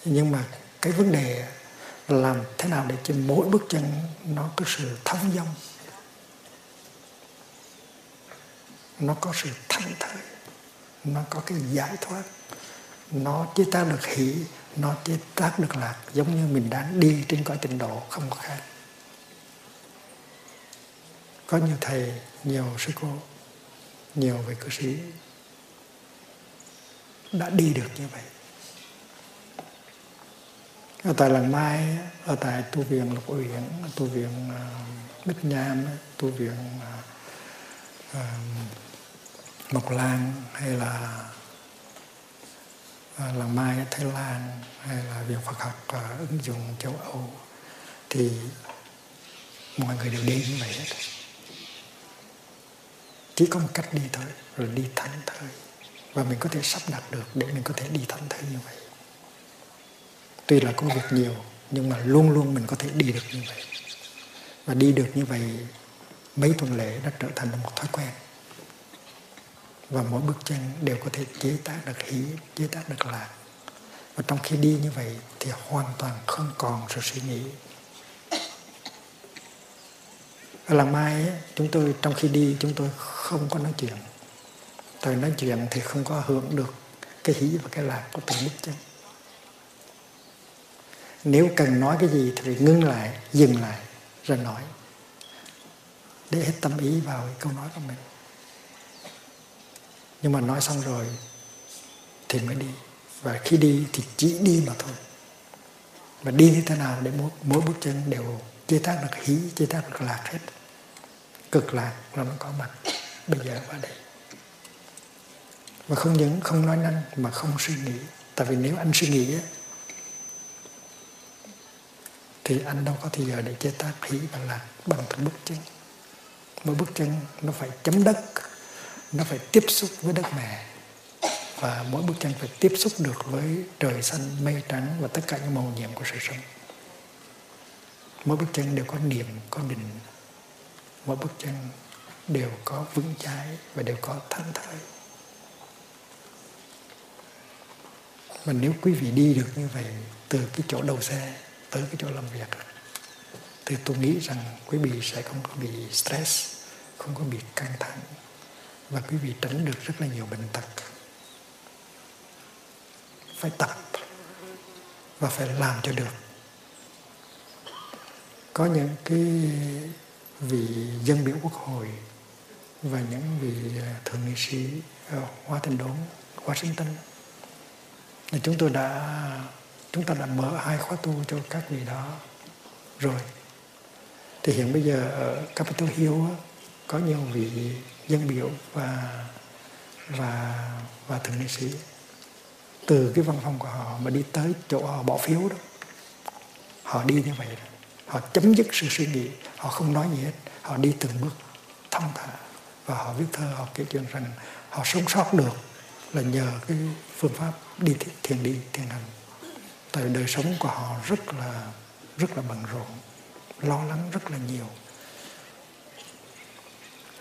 Nhưng mà cái vấn đề là làm thế nào để cho mỗi bước chân nó có sự thông dong, nó có sự thanh thơi, nó có cái giải thoát, nó chế ta được hỷ nó chế tác được lạc giống như mình đang đi trên cõi tịnh độ không có khác. Có nhiều thầy nhiều sư cô nhiều vị cư sĩ đã đi được như vậy. Ở tại làng mai ở tại tu viện lục uyển tu viện uh, bích nham tu viện uh, mộc lan hay là À, làng mai ở thái lan hay là việc phật học uh, ứng dụng châu âu thì mọi người đều đi như vậy hết. Chỉ có một cách đi thôi rồi đi thánh thơi. Và mình có thể sắp đặt được để mình có thể đi thánh thơi như vậy. Tuy là công việc nhiều nhưng mà luôn luôn mình có thể đi được như vậy. Và đi được như vậy mấy tuần lễ đã trở thành một thói quen và mỗi bước chân đều có thể chế tác được hỷ chế tác được lạc. Và trong khi đi như vậy thì hoàn toàn không còn sự suy nghĩ. Ở làng mai, chúng tôi, trong khi đi, chúng tôi không có nói chuyện. Thời nói chuyện thì không có hưởng được cái hỷ và cái lạc của từng bước chân. Nếu cần nói cái gì thì ngưng lại, dừng lại, rồi nói. Để hết tâm ý vào câu nói của mình nhưng mà nói xong rồi thì mới đi. Và khi đi thì chỉ đi mà thôi. Và đi như thế nào để mỗi, mỗi bước chân đều chế tác được hí chế tác được lạc hết. Cực lạc là nó có mặt. Bây giờ và đây. Và không những không nói năng mà không suy nghĩ. Tại vì nếu anh suy nghĩ thì anh đâu có thời giờ để chế tác hỷ và lạc bằng từng bước chân. Mỗi bước chân nó phải chấm đất nó phải tiếp xúc với đất mẹ. Và mỗi bức tranh phải tiếp xúc được với trời xanh, mây trắng và tất cả những màu nhiệm của sự sống. Mỗi bức tranh đều có niềm, có định. Mỗi bức tranh đều có vững chãi và đều có thanh thơi Và nếu quý vị đi được như vậy từ cái chỗ đầu xe tới cái chỗ làm việc, thì tôi nghĩ rằng quý vị sẽ không có bị stress, không có bị căng thẳng và quý vị tránh được rất là nhiều bệnh tật. Phải tập và phải làm cho được. Có những cái vị dân biểu quốc hội và những vị à, thượng nghị sĩ ở Hoa Thành Đốn, Washington thì chúng tôi đã chúng ta đã mở hai khóa tu cho các vị đó rồi. Thì hiện bây giờ ở Capitol Hill có nhiều vị dân biểu và và và thượng nghị sĩ. Từ cái văn phòng của họ mà đi tới chỗ họ bỏ phiếu đó, họ đi như vậy đó. họ chấm dứt sự suy nghĩ, họ không nói gì hết. Họ đi từng bước thông thả và họ viết thơ, họ kể chuyện rằng họ sống sót được là nhờ cái phương pháp đi thiền đi, thiền hành. Tại đời sống của họ rất là rất là bận rộn, lo lắng rất là nhiều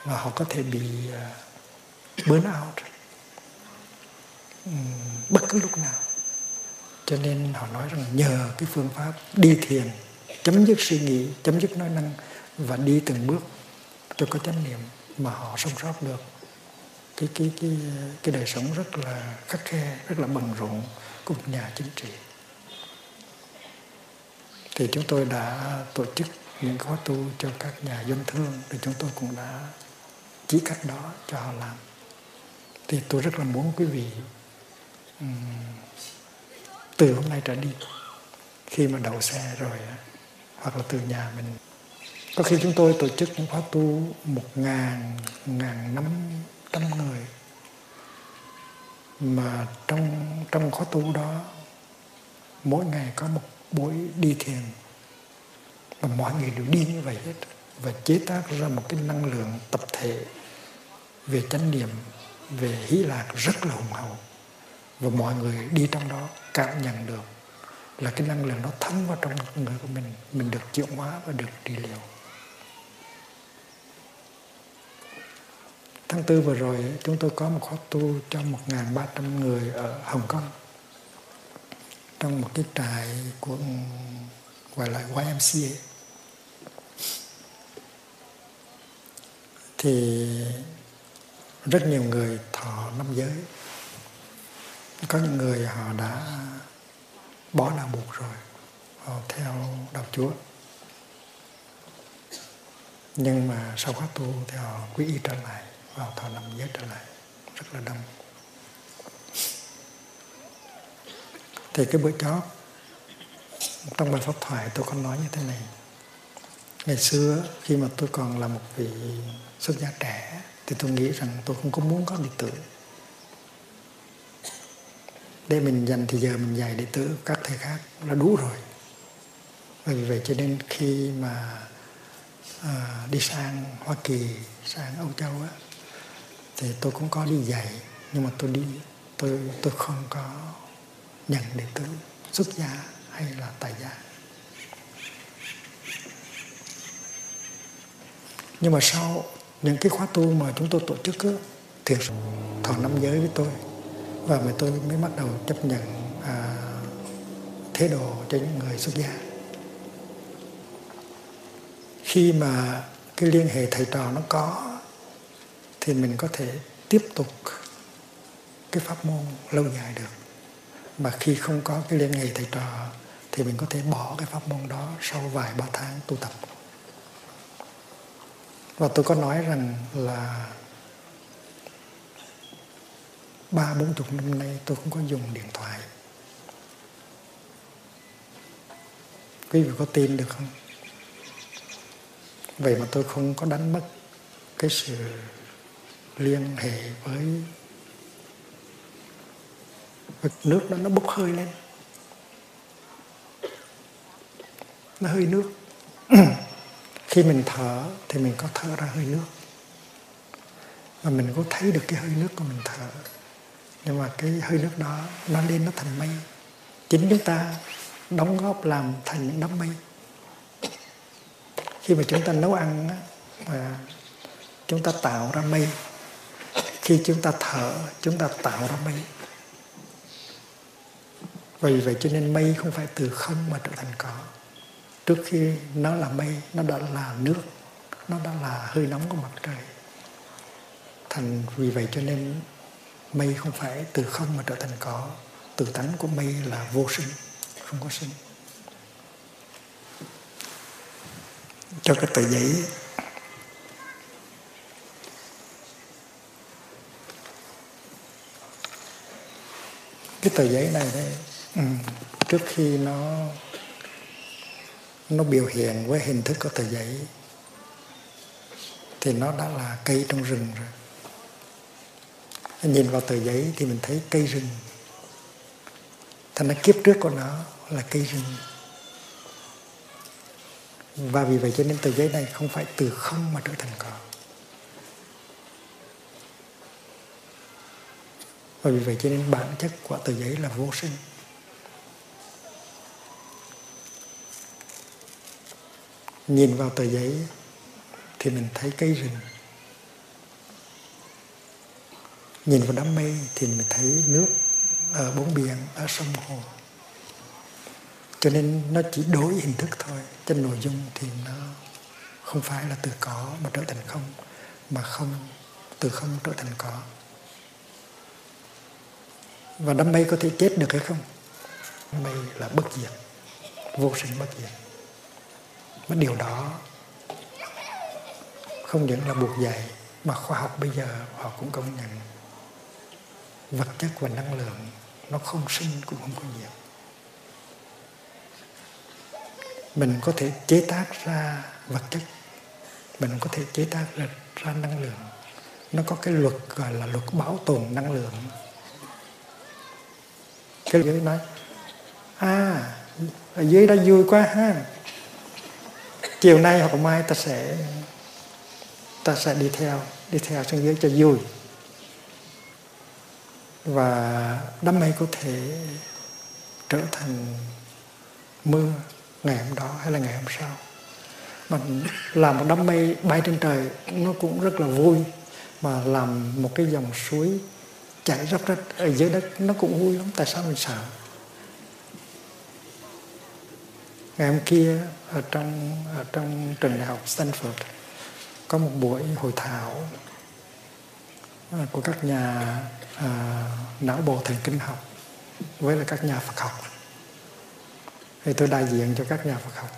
và họ có thể bị uh, burn out. Bất cứ lúc nào. Cho nên họ nói rằng nhờ cái phương pháp đi thiền chấm dứt suy nghĩ chấm dứt nói năng và đi từng bước cho có chánh niệm mà họ sống sót được. Cái cái cái cái đời sống rất là khắc khe rất là bận rộn của một nhà chính trị. Thì chúng tôi đã tổ chức những khóa tu cho các nhà dân thương thì chúng tôi cũng đã chỉ cách đó cho họ làm. Thì tôi rất là muốn quý vị um, từ hôm nay trở đi khi mà đậu xe rồi hoặc là từ nhà mình có khi chúng tôi tổ chức những khóa tu một ngàn ngàn năm trăm người. Mà trong trong khóa tu đó mỗi ngày có một buổi đi thiền và mọi người đều đi như vậy hết và chế tác ra một cái năng lượng tập thể về chánh niệm, về hỷ lạc rất là hùng hậu. Và mọi người đi trong đó cảm nhận được là cái năng lượng nó thấm vào trong người của mình mình được chuyển hóa và được trị liệu. Tháng tư vừa rồi, chúng tôi có một khóa tu cho 1.300 người ở Hồng Kông. Trong một cái trại của, gọi là YMCA thì rất nhiều người thọ năm giới. Có những người họ đã bỏ đạo buộc rồi, họ theo đạo chúa. Nhưng mà sau khóa tu thì họ quý y trở lại vào thọ năm giới trở lại. Rất là đông. Thì cái bữa chót, trong bài pháp thoại tôi có nói như thế này. Ngày xưa khi mà tôi còn là một vị xuất gia trẻ thì tôi nghĩ rằng tôi không có muốn có đệ tử. Để mình dành thì giờ mình dạy đệ tử các thầy khác là đủ rồi. Vì vậy cho nên khi mà à, đi sang Hoa Kỳ sang Âu Châu á thì tôi cũng có đi dạy nhưng mà tôi đi tôi tôi không có nhận đệ tử xuất gia hay là tại gia. Nhưng mà sau những cái khóa tu mà chúng tôi tổ chức thiền thọ năm giới với tôi. Và mà tôi mới bắt đầu chấp nhận à, thế độ cho những người xuất gia. Khi mà cái liên hệ thầy trò nó có thì mình có thể tiếp tục cái pháp môn lâu dài được. Mà khi không có cái liên hệ thầy trò thì mình có thể bỏ cái pháp môn đó sau vài ba tháng tu tập và tôi có nói rằng là ba, bốn chục năm nay tôi không có dùng điện thoại. Quý vị có tin được không? Vậy mà tôi không có đánh mất cái sự liên hệ với nước đó, nó bốc hơi lên. Nó hơi nước. khi mình thở thì mình có thở ra hơi nước. Và mình có thấy được cái hơi nước của mình thở. Nhưng mà cái hơi nước đó, nó lên nó thành mây. Chính chúng ta đóng góp làm thành những đám mây. Khi mà chúng ta nấu ăn mà chúng ta tạo ra mây, khi chúng ta thở, chúng ta tạo ra mây. Vì vậy cho nên mây không phải từ không mà trở thành có trước khi nó là mây nó đã là nước nó đã là hơi nóng của mặt trời. Thành vì vậy cho nên mây không phải từ không mà trở thành có. Từ tánh của mây là vô sinh không có sinh. Cho cái tờ giấy. Cái tờ giấy này đây ừ, trước khi nó nó biểu hiện với hình thức của tờ giấy. Thì nó đã là cây trong rừng rồi. Nhìn vào tờ giấy thì mình thấy cây rừng. Thành ra kiếp trước của nó là cây rừng. Và vì vậy cho nên tờ giấy này không phải từ không mà trở thành có. Và vì vậy cho nên bản chất của tờ giấy là vô sinh. Nhìn vào tờ giấy thì mình thấy cây rừng. Nhìn vào đám mây thì mình thấy nước ở bốn biển, ở sông hồ. Cho nên nó chỉ đổi hình thức thôi trên nội dung thì nó không phải là từ có mà trở thành không, mà không, từ không trở thành có. Và đám mây có thể chết được hay không? Mây là bất diệt, vô sinh bất diệt mà điều đó không những là buộc dạy mà khoa học bây giờ họ cũng công nhận vật chất và năng lượng nó không sinh cũng không có diệt mình có thể chế tác ra vật chất mình có thể chế tác ra, ra năng lượng. Nó có cái luật gọi là luật bảo tồn năng lượng. Cái giới nói à ở dưới đó vui quá ha chiều nay hoặc mai ta sẽ ta sẽ đi theo đi theo xuống dưới cho vui. Và đám mây có thể trở thành mưa ngày hôm đó hay là ngày hôm sau. Mình làm một đám mây bay trên trời nó cũng rất là vui, mà làm một cái dòng suối chảy róc rách ở dưới đất nó cũng vui lắm. Tại sao mình sợ? Ngày hôm kia ở trong ở trong trường đại học Stanford có một buổi hội thảo à, của các nhà à, não bộ thần kinh học với là các nhà Phật học. Thì tôi đại diện cho các nhà Phật học.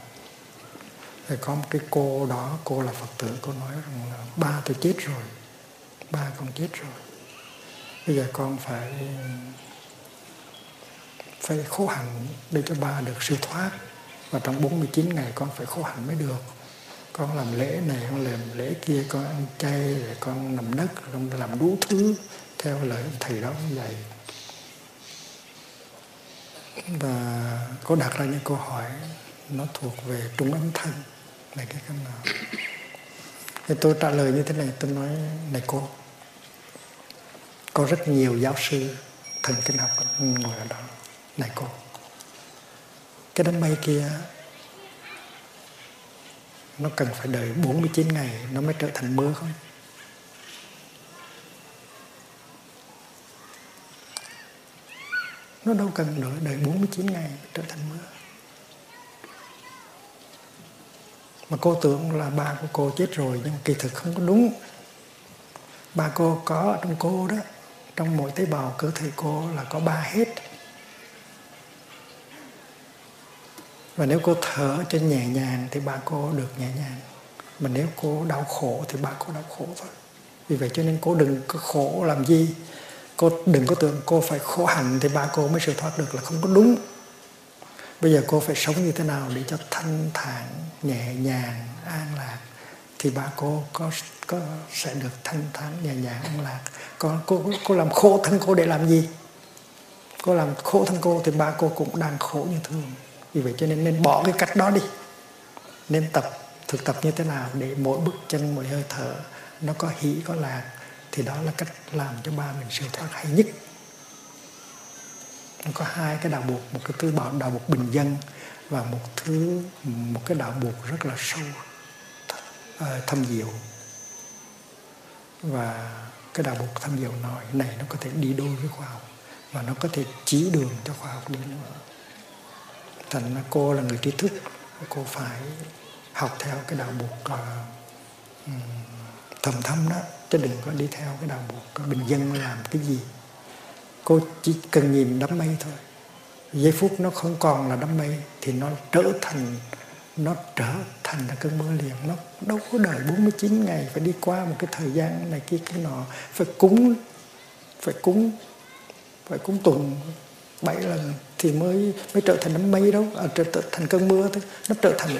Thì có một cái cô đó cô là Phật tử cô nói rằng là ba tôi chết rồi ba con chết rồi. Bây giờ con phải phải khổ hạnh để cho ba được siêu thoát và trong 49 ngày con phải khổ hạnh mới được. Con làm lễ này, con làm lễ kia, con ăn chay, rồi con nằm đất con làm đủ thứ theo lời thầy đó như vậy. Và có đặt ra những câu hỏi nó thuộc về trung âm thanh. Này, cái cách nào? Thì tôi trả lời như thế này, tôi nói, này cô, có rất nhiều giáo sư thần kinh học ngồi ở đó. Này cô cái đám mây kia, nó cần phải đợi 49 ngày nó mới trở thành mưa không? Nó đâu cần đợi đợi 49 ngày trở thành mưa. Mà cô tưởng là ba của cô chết rồi, nhưng kỳ thực không có đúng. Ba cô có ở trong cô đó, trong mỗi tế bào cơ thể cô là có ba hết. Và nếu cô thở cho nhẹ nhàng thì ba cô được nhẹ nhàng. Mà nếu cô đau khổ thì ba cô đau khổ thôi. Vì vậy cho nên cô đừng có khổ làm gì. Cô đừng có tưởng cô phải khổ hạnh thì ba cô mới siêu thoát được là không có đúng. Bây giờ cô phải sống như thế nào để cho thanh thản, nhẹ nhàng, an lạc? Thì ba cô có có sẽ được thanh thản, nhẹ nhàng, an lạc. Còn cô cô làm khổ thân cô để làm gì? Cô làm khổ thân cô thì ba cô cũng đang khổ như thường vì vậy cho nên nên bỏ cái cách đó đi. Nên tập, thực tập như thế nào để mỗi bước chân, mỗi hơi thở nó có hỷ có lạc, thì đó là cách làm cho ba mình siêu thoát hay nhất. Nó có hai cái đạo buộc, một cái thứ bảo, đạo buộc bình dân và một thứ, một cái đạo buộc rất là sâu ờ, thâm diệu. Và cái đạo buộc thâm diệu nói này nó có thể đi đôi với khoa học và nó có thể chỉ đường cho khoa học đi nữa thành là cô là người trí thức. Cô phải học theo cái đạo buộc uh, thầm thâm đó chứ đừng có đi theo cái đạo buộc ờ, bình dân làm cái gì. Cô chỉ cần nhìn đám mây thôi. Giây phút nó không còn là đám mây thì nó trở thành nó trở thành là cơn mưa liền. Nó đâu có đợi 49 ngày phải đi qua một cái thời gian này kia cái nọ. Phải cúng phải cúng phải cúng tuần bảy lần thì mới mới trở thành đám mây đâu. À, trở, trở thành cơn mưa thôi. Nó trở thành